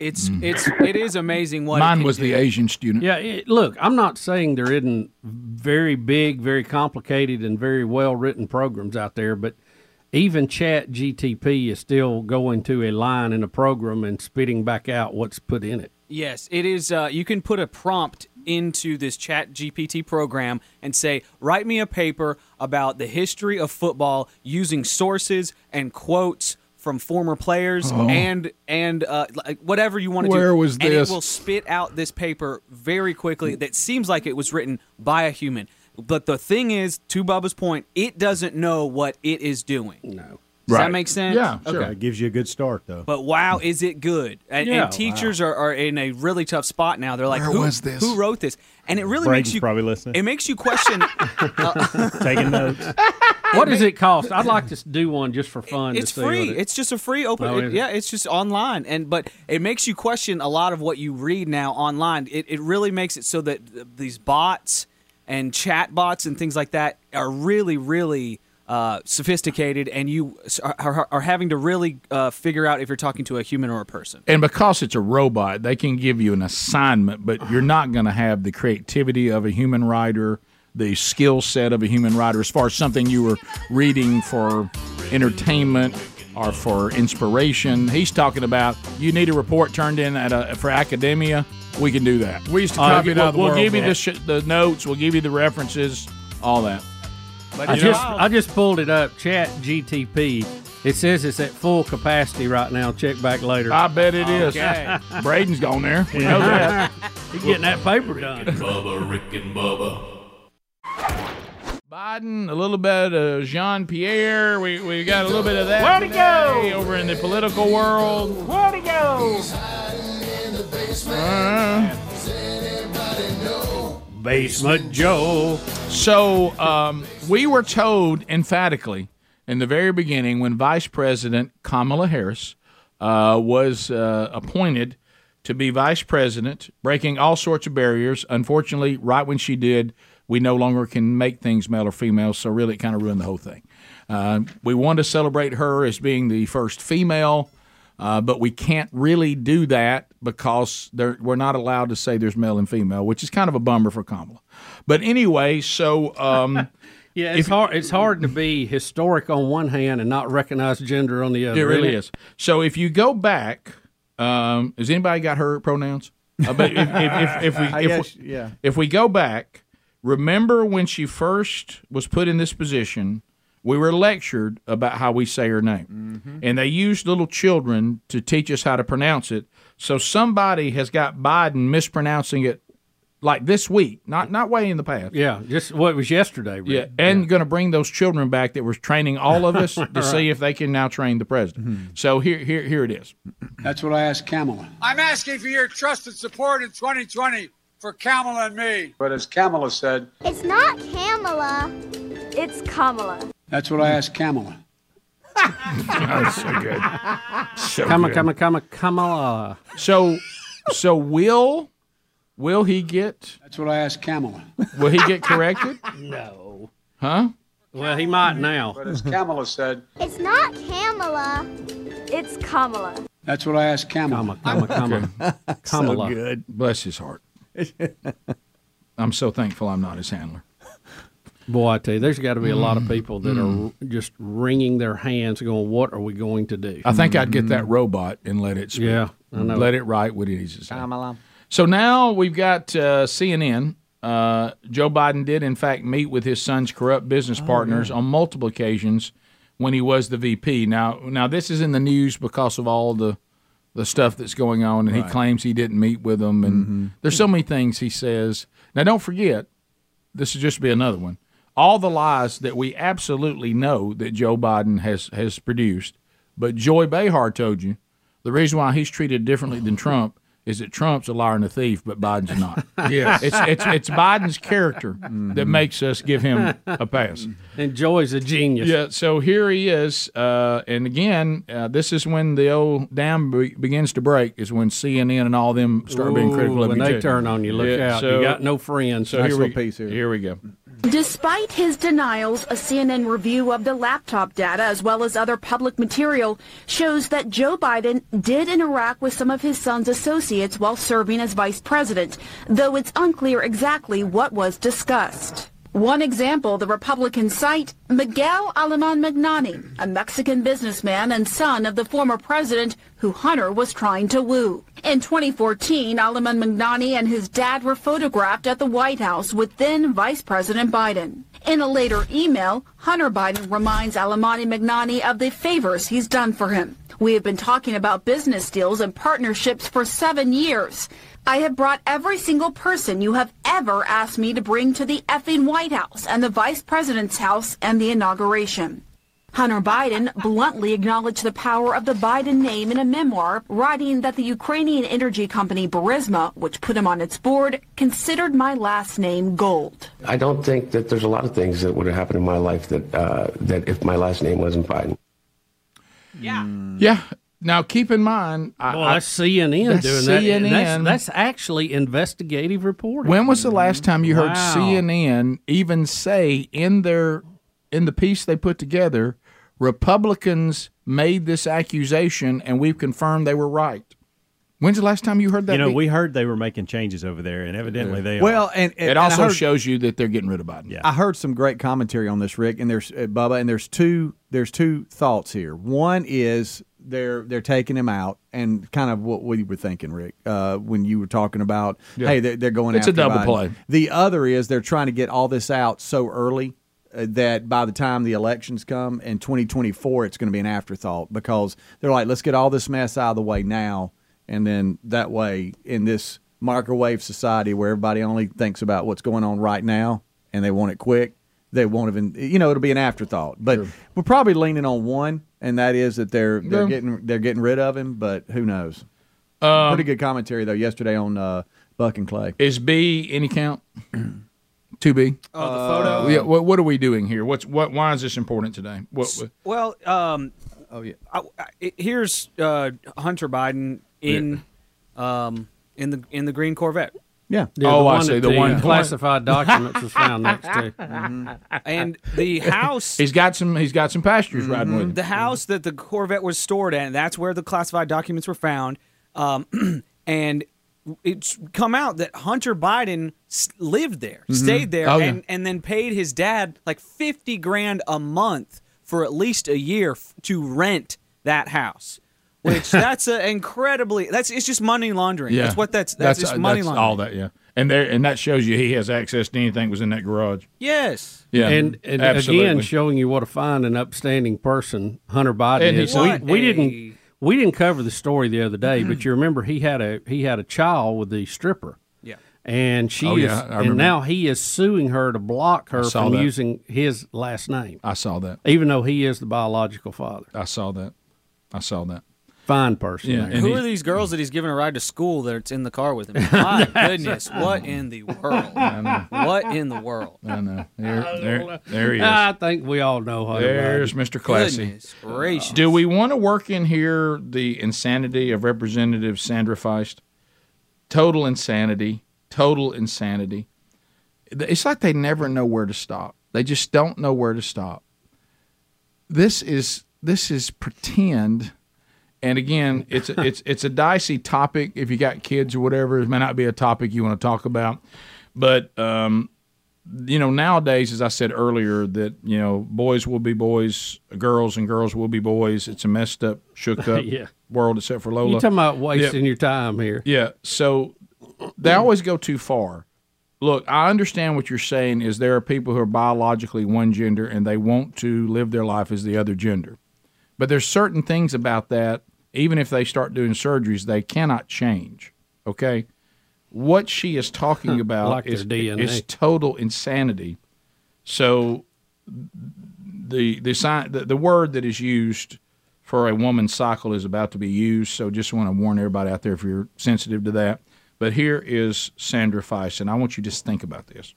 It's it's it is amazing what Mine can was do. the Asian student. Yeah, it, look, I'm not saying there isn't very big, very complicated, and very well written programs out there, but even Chat GTP is still going to a line in a program and spitting back out what's put in it. Yes, it is. Uh, you can put a prompt into this Chat GPT program and say, "Write me a paper about the history of football using sources and quotes from former players Oh. and and uh, like whatever you want to do." Where was this? And it will spit out this paper very quickly. That seems like it was written by a human. But the thing is, to Bubba's point, it doesn't know what it is doing. No. Does that make sense? Yeah, sure. Okay. It gives you a good start, though. But wow, is it good? And, Yeah. and teachers are, are in a really tough spot now. They're like, Where who, was this? who wrote this? And it really Braden's makes you probably listening. It makes you question. [laughs] Uh, [laughs] Taking notes. [laughs] What does it cost? I'd like to do one just for fun. It's to see free. it- It's just a free open. Oh, it? yeah, it's just online, and but it makes you question a lot of what you read now online. It it really makes it so that these bots and chatbots and things like that are really really. Uh, sophisticated, and you are, are, are having to really uh, figure out if you're talking to a human or a person. And because it's a robot, they can give you an assignment, but you're not going to have the creativity of a human writer, the skill set of a human writer, as far as something you were reading for entertainment or for inspiration. He's talking about you need a report turned in at a, for academia. We can do that. We used to copy it out of the We'll World give you the, sh- the notes. We'll give you the references. All that. But I you know- just I just pulled it up. Chat GTP. It says it's at full capacity right now. Check back later. I bet it is. [laughs] Braden's gone there. We know that. [laughs] He's getting that paper done. Bubba, Rick and Bubba. Biden, a little bit of Jean Pierre. We, we got a little bit of that. Where'd he go? Over in the political world. Where'd he go? Basement Joe. So um, we were told emphatically in the very beginning when Vice President Kamala Harris uh, was uh, appointed to be vice president, breaking all sorts of barriers. Unfortunately, right when she did, we no longer can make things male or female, so really it kind of ruined the whole thing. Uh, we wanted to celebrate her as being the first female, uh, but we can't really do that because we're not allowed to say there's male and female, which is kind of a bummer for Kamala. But anyway, so um, [laughs] Yeah, it's hard. It's hard to be historic on one hand and not recognize gender on the other. It really isn't. So if you go back, um, has anybody got her pronouns? Uh, but if, if, if, if we [laughs] if, guess, we, yeah. if we go back, remember when she first was put in this position, we were lectured about how we say her name, Mm-hmm. and they used little children to teach us how to pronounce it. So somebody has got Biden mispronouncing it like this week, not not way in the past. Yeah, just what it was yesterday. Rick. Yeah, and going to bring those children back that was training all of us [laughs] to Right. see if they can now train the president. So here, here, here it is. That's what I asked Kamala. I'm asking for your trust and support in 2020 for Kamala and me. But as Kamala said, It's not Kamala. It's Kamala. that's what I asked Kamala. That's so good. So Come on, good. come on, Kamala. So, so will will he get? That's what I asked Kamala. Will he get corrected? No. Huh? Well, he might now. But as Kamala said, It's not Kamala. It's Kamala. that's what I asked Kamala. Kamala, Kamala, Okay. Kamala. [laughs] So good. Bless his heart. I'm so thankful I'm not his handler. Boy, I tell you, there's got to be a lot of Mm, people that mm. are just wringing their hands, going, "What are we going to do?" I think I'd get that robot and let it speak. Yeah, I know. Let it write what it needs to say. So now we've got uh, CNN. Uh, Joe Biden did, in fact, meet with his son's corrupt business partners on multiple occasions when he was the VP. Now, now this is in the news because of all the the stuff that's going on, and he claims he didn't meet with them, and Mhm. there's so many things he says. Now, don't forget, this will just be another one. All the lies that we absolutely know that Joe Biden has has produced, but Joy Behar told you the reason why he's treated differently than Trump is that Trump's a liar and a thief, but Biden's not. [laughs] Yes. it's it's it's Biden's character that makes us give him a pass. And Joy's a genius. Yeah, so here he is, uh, and again, uh, this is when the old dam be- begins to break. Is when CNN and all them start being critical of when you they too. turn on you, look out. You got no friends. So Nice here we, piece here. here we go. Despite his denials, a CNN review of the laptop data as well as other public material shows that Joe Biden did interact with some of his son's associates while serving as vice president, though it's unclear exactly what was discussed. One example, the Republicans cite Miguel Aleman Magnani, a Mexican businessman and son of the former president who Hunter was trying to woo. In 2014, Aleman Magnani and his dad were photographed at the White House with then Vice President Biden. In a later email, Hunter Biden reminds Aleman Magnani of the favors he's done for him. We have been talking about business deals and partnerships for seven years. I have brought every single person you have ever asked me to bring to the effing White House and the Vice President's house and the inauguration. Hunter Biden bluntly acknowledged the power of the Biden name in a memoir, writing that the Ukrainian energy company Burisma, which put him on its board, considered my last name gold. I don't think that there's a lot of things that would have happened in my life that uh, that if my last name wasn't Biden. Yeah. Mm. Yeah. Now keep in mind, I, Well, I- CNN that's doing that. CNN. That's, that's actually investigative reporting. When was the last time you heard CNN even say in their in the piece they put together, Republicans made this accusation and we've confirmed they were right? When's the last time you heard that? You know, be- we heard they were making changes over there, and evidently they Well, are. and, and it and also heard- shows you that they're getting rid of Biden. Yeah. I heard some great commentary on this, Rick, and there's uh, Bubba, and there's two there's two thoughts here. One is they're they're taking him out, and kind of what we were thinking, Rick, uh, when you were talking about, Yeah. hey, they're, they're going. It's a double Biden. play. The other is they're trying to get all this out so early. uh, That by the time the elections come in 2024, it's going to be an afterthought because they're like, let's get all this mess out of the way now, and then that way, in this microwave society where everybody only thinks about what's going on right now and they want it quick, they won't even, you know, it'll be an afterthought. But we're probably leaning on one, and that is that they're they're Yeah. getting they're getting rid of him. But who knows? Um, Pretty good commentary though yesterday on uh, Buck and Clay. Is B any count? Two B. Oh, the photo? Yeah. What, what are we doing here? What's what? Why is this important today? What? Well, um, oh yeah. I, I, here's uh, Hunter Biden in um, in the in the green Corvette. Yeah. Yeah, Oh, I see, that the one- classified documents was found next to. [laughs] And the house He's got some. He's got some pastures riding with him. the house that the Corvette was stored at, that's where the classified documents were found. Um, [clears throat] and it's come out that Hunter Biden lived there, Mhm. stayed there, Oh, yeah. and, and then paid his dad like 50 grand a month for at least a year f- to rent that house. Which [laughs] that's an incredibly that's it's just money laundering. Yeah, That's what that's that's, just uh, money that's laundering. all that. Yeah, and there and that shows you he has access to anything that was in that garage. Yes. Yeah, and, and absolutely. again, showing you what a fine and upstanding person Hunter Biden And is. We, we a- didn't we didn't cover the story the other day, but mm-hmm. you remember he had a he had a child with the stripper. Yeah. And she Oh, is, yeah, I and now he is suing her to block her from that. using his last name, I saw that. even though he is the biological father. I saw that. I saw that. Fine person. Yeah, and Who he- are these girls that he's giving a ride to school that's in the car with him? [laughs] My goodness, what in the world? What in the world? I know. There, there, there he is. I think we all know Hunter There's Mr. Classy. Goodness gracious. Do we want to work in here the insanity of Representative Sandra Feist? Total insanity. Total insanity. It's like they never know where to stop. They just don't know where to stop. This is this is pretend. And again, [laughs] it's a, it's it's a dicey topic. If you got kids or whatever, it may not be a topic you want to talk about. But um, you know, nowadays, as I said earlier, that you know, boys will be boys, girls and girls will be boys. It's a messed up, shook [laughs] up Yeah. world, except for Lola. You talking about wasting Yeah. your time here? Yeah. So they always go too far. Look, I understand what you're saying. Is there are people who are biologically one gender and they want to live their life as the other gender, but there's certain things about that even if they start doing surgeries, they cannot change. Okay, what she is talking [laughs] about Like is, DNA. is total insanity. So the the, sign, the the word that is used for a woman's cycle is about to be used. So just want to warn everybody out there if you're sensitive to that. But here is Sandra Feist, and I want you to just think about this.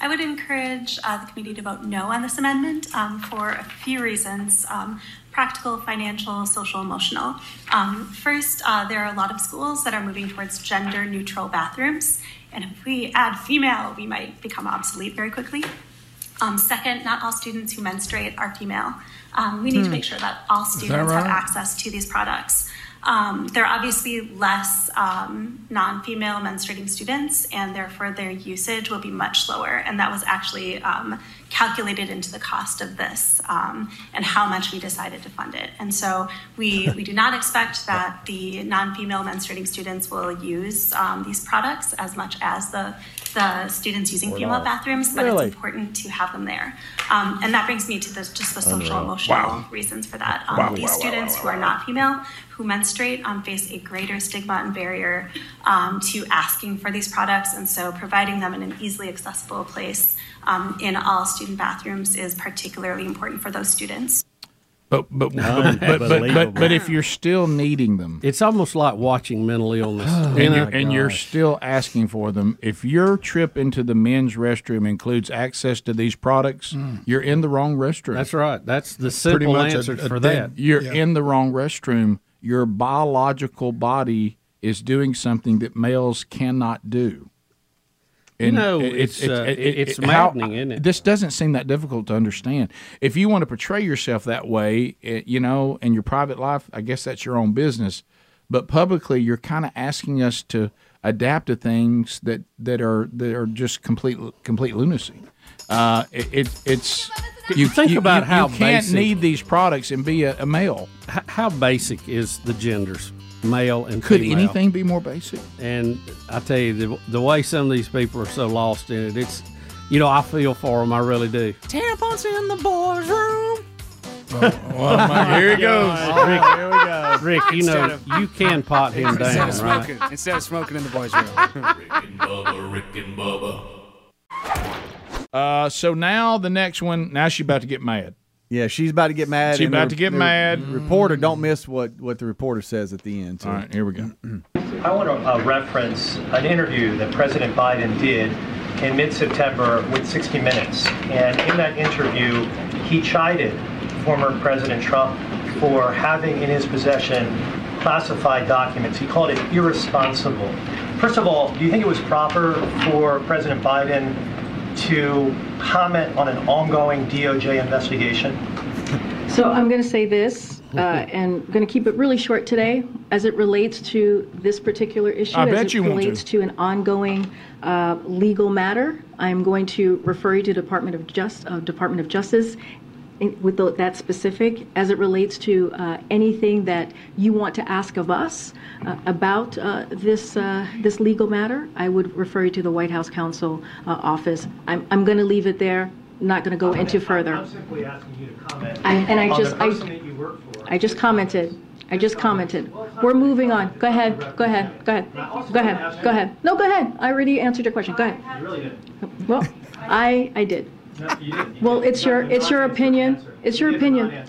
I would encourage uh, the committee to vote no on this amendment um, for a few reasons um, practical, financial, social, emotional. Um, first, uh, there are a lot of schools that are moving towards gender neutral bathrooms, and if we add female, we might become obsolete very quickly. Um, second, not all students who menstruate are female. Um, we need to Hmm. make sure that all Is that students have access to these products. Um, there are obviously less um, non female menstruating students, and therefore their usage will be much lower. And that was actually um, calculated into the cost of this um, and how much we decided to fund it. And so we, we do not expect that the non female menstruating students will use um, these products as much as the, the students using Or female not. bathrooms, but Really? it's important to have them there. Um, and that brings me to the, just the social Unreal. emotional Wow. reasons for that. Um, Wow, these wow, wow, students wow, who are not female, who menstruate, um, face a greater stigma and barrier um, to asking for these products. And so providing them in an easily accessible place um, in all student bathrooms is particularly important for those students. But but but, but, but, but, but if you're still needing them, it's almost like watching mental illness. [gasps] Oh and, you're, and you're still asking for them. If your trip into the men's restroom includes access to these products, mm. you're in the wrong restroom. That's right. That's the simple answer for that. You're Yeah. in the wrong restroom. Your biological body is doing something that males cannot do. You know, it's, uh, it's how- maddening, isn't it? This doesn't seem that difficult to understand. If you want to portray yourself that way, eh, you know, in your private life, I guess that's your own business. But publicly, you're kind of asking us to adapt to things that, that are that are just complete complete lunacy. Uh, it, it, it's you Think you- about you- how you can't basic- need these products and be a, a male. H- how basic is the genders, male and Could female? anything be more basic? And I tell you, the, the way some of these people are so lost in it, it's, you know, I feel for them. I really do. Tampons in the boys' room. well, my- here he goes. [laughs] Oh, Rick, here we go. Rick, you Instead know, of- you can pot him [laughs] Instead down, of right? instead of smoking in the boys' room. Rick and Bubba, Rick and Bubba. Uh, so now the next one. Now she's about to get mad. Yeah, she's about to get mad. She's about the- to get the mad. Reporter, don't miss what what the reporter says at the end. Too. All right, here we go. I want to uh, reference an interview that President Biden did in mid September with 60 Minutes. And in that interview, he chided former President Trump for having in his possession classified documents. He called it irresponsible. First of all, do you think it was proper for President Biden to comment on an ongoing DOJ investigation? So I'm going to say this, uh, [laughs] and I'm going to keep it really short today, as it relates to this particular issue. I as bet it you want to. relates to an ongoing uh, legal matter. I'm going to refer you to Department of Just uh, Department of Justice. With the, that specific, as it relates to uh, anything that you want to ask of us uh, about uh, this uh, this legal matter, I would refer you to the White House Counsel uh, office. I'm, I'm going to leave it there. Not going to go into further. I'm simply asking you to comment I, and I just, I, that you work for. I just commented. I just commented. We're moving on. Go ahead. Go ahead. Go ahead. Go ahead. Go ahead. No, go ahead. I already answered your question. Go ahead. You really didn't. Well, I, I did. No, you didn't. Well, it's your, it's your opinion. It's your opinion.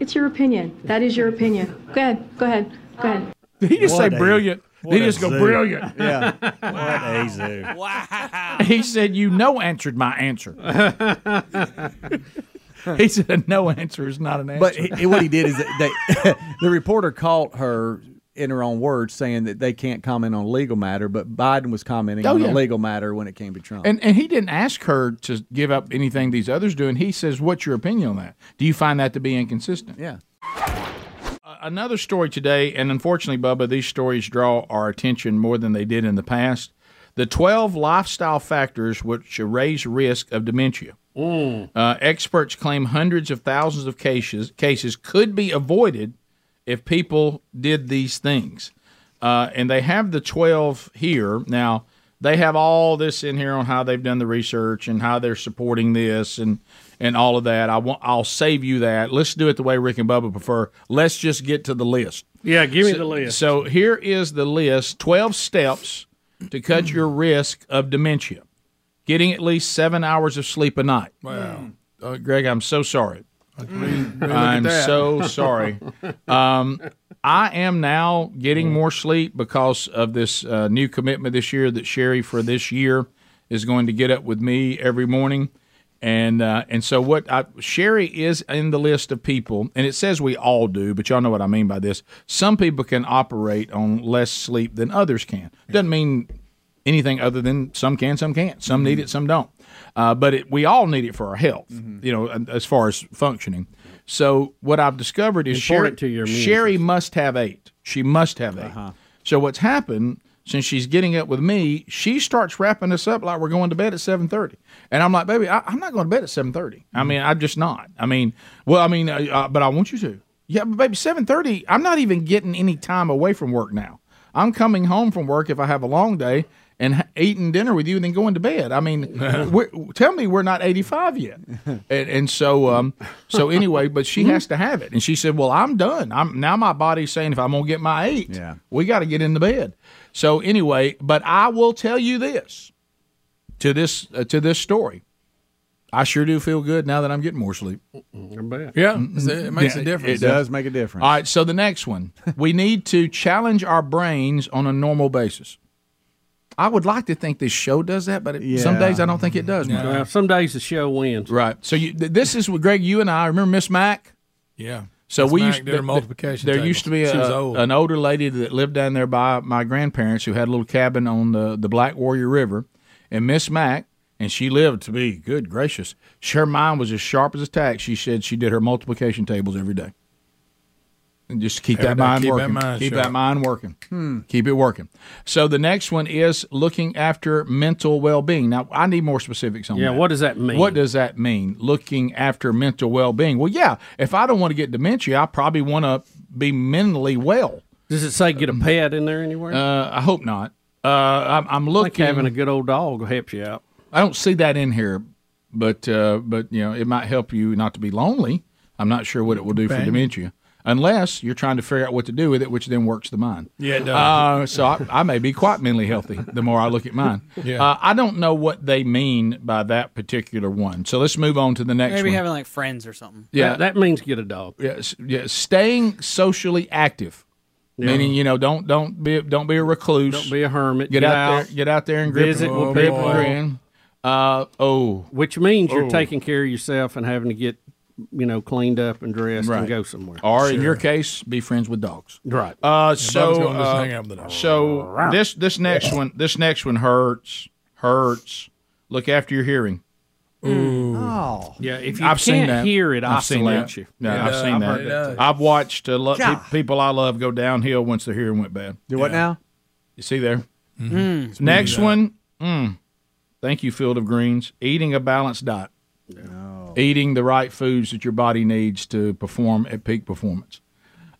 It's your opinion. That is your opinion. Go ahead. Go ahead. Go ahead. Did [laughs] he just What say a- brilliant? what Did he just go zoo. brilliant? [laughs] Yeah. [laughs] What a zoo. Wow. He said, "You no answered my answer." he said, "A no answer is not an answer." But he, what he did is that they, the reporter caught her in her own words saying that they can't comment on a legal matter, but Biden was commenting Oh, on yeah. a legal matter when it came to Trump. And and he didn't ask her to give up anything these others do. And he says, "What's your opinion on that? Do you find that to be inconsistent?" Yeah. Uh, another story today, and unfortunately, Bubba, these stories draw our attention more than they did in the past. The twelve lifestyle factors which raise risk of dementia. Uh, experts claim hundreds of thousands of cases cases could be avoided if people did these things. Uh, and they have the 12 here. Now, They have all this in here on how they've done the research and how they're supporting this and and all of that. I want I'll save you that. Let's do it the way Rick and Bubba prefer. Let's just get to the list. Yeah, give me So- the list. So here is the list: twelve steps to cut your risk of dementia. Getting at least seven hours of sleep a night. Wow. Uh, Greg, I'm so sorry. I'm so sorry. [laughs] Um, I am now getting more sleep because of this uh, new commitment this year that Sherry for this year is going to get up with me every morning. And uh, and so what I, Sherry is in the list of people, and it says we all do, but y'all know what I mean by this. Some people can operate on less sleep than others can. Doesn't mean anything other than some can, some can't. Some need it, some don't. Uh, but it, we all need it for our health, you know, as far as functioning. So what I've discovered is Sherry, Important to your Sherry must have eight. She must have 8 So what's happened since she's getting up with me, she starts wrapping us up like we're going to bed at seven thirty, and I'm like, baby, I, I'm not going to bed at seven thirty. I mean, I'm just not. I mean, well, I mean, uh, uh, but I want you to. Yeah, but baby, seven thirty. I'm not even getting any time away from work now. I'm coming home from work if I have a long day and eating dinner with you and then going to bed. I mean, [laughs] we're, tell me we're not 85 yet. And, and so, um, so anyway, but she has to have it. And she said, well, I'm done. I'm now my body's saying if I'm going to get my eight, Yeah. we got to get into bed. So anyway, but I will tell you this to this, uh, to this story. I sure do feel good now that I'm getting more sleep. Yeah, it makes a difference. It does make a difference. All right, so the next one, we need to challenge our brains on a normal basis. I would like to think this show does that, but it, some days I don't think it does. Mike. Well, some days the show wins. Right. So you, th- this is what Greg, you and I remember Miss Mack. Yeah. So Miss we Mack used did her multiplication There tables. used to be a, old. an older lady that lived down there by my grandparents who had a little cabin on the the Black Warrior River, and Miss Mack, and she lived to be good gracious. Her mind was as sharp as a tack. She said she did her multiplication tables every day. And just keep Every that day, mind keep that working. mind keep sharp. that mind working. Hmm. Keep it working. So the next one is looking after mental well-being. Now I need more specifics on Yeah, that. Yeah, what does that mean? What does that mean? Looking after mental well-being. Well, yeah. If I don't want to get dementia, I probably want to be mentally well. Does it say get a pet in there anywhere? Uh, I hope not. Uh, I'm, I'm Like looking. having a good old dog helps you out. I don't see that in here, but uh, but you know it might help you not to be lonely. I'm not sure what it will do for dementia, unless you're trying to figure out what to do with it, which then works the mind. Yeah, it does. Uh, so I, I may be quite mentally healthy the more I look at mine. [laughs] Yeah. Uh, I don't know what they mean by that particular one. So let's move on to the next Maybe one. having like friends or something. Yeah, that, that means get a dog. Yes, yeah, staying socially active. Yeah. Meaning, you know, don't don't be don't be a recluse. Don't be a hermit. Get, Get out, out. there. Get out there and grip Visit with grip people. and. Uh, oh, Which means you're Oh. taking care of yourself and having to get, you know, cleaned up and dressed Right. and go somewhere. Or in your case, be friends with dogs. Right. Uh, so uh, hang out with the so this this next one this next one hurts hurts. Look after your hearing. Oh. Yeah, if you I've seen can't that. hear it, I've seen that. you. Yeah, Yeah, I've seen I've that. that. I've watched a lot God. pe- people I love go downhill once their hearing went bad. Do what now? You see there. Mhm. It's Next one. Mm, thank you, Field of Greens. Eating a balanced diet. Eating the right foods that your body needs to perform at peak performance.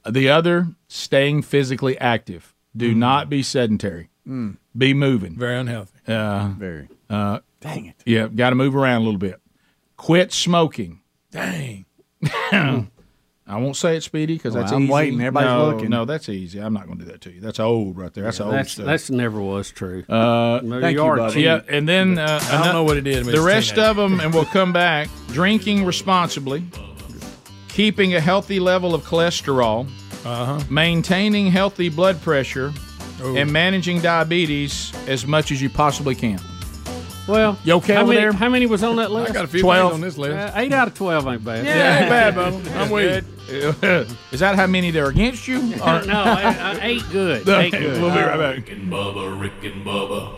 The other, staying physically active. Do not be sedentary. Mm. Be moving. Very unhealthy. Uh, Very. Uh, Dang it. Yeah, got to move around a little bit. Quit smoking. Dang. [laughs] I won't say it, Speedy, because Well, that's I'm easy. waiting. Everybody's no, looking. No, that's easy. I'm not going to do that to you. That's old right there. That's Yeah, old that's, stuff. that's never was true. Uh, No, you are cheating. Yeah, and then uh, I don't know what it is, but The rest teenage. of them, and we'll come back. Drinking responsibly, keeping a healthy level of cholesterol, uh-huh. maintaining healthy blood pressure, Ooh. and managing diabetes as much as you possibly can. Well, You okay how over many, there? How many was on that list? I got a few 12. on this list. Uh, eight out of twelve ain't bad. Yeah, ain't bad, Bubba. [laughs] I'm with [laughs] you. Is that how many they're against you? [laughs] Or- no, I, I, eight good. Okay, Eight good. we'll be right back. Rick and Bubba, Rick and Bubba.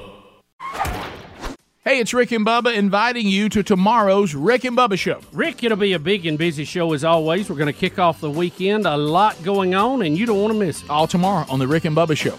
Hey, it's Rick and Bubba inviting you to tomorrow's Rick and Bubba show. Rick, it'll be a big and busy show as always. We're going to kick off the weekend. A lot going on, and you don't want to miss it. All tomorrow on the Rick and Bubba show.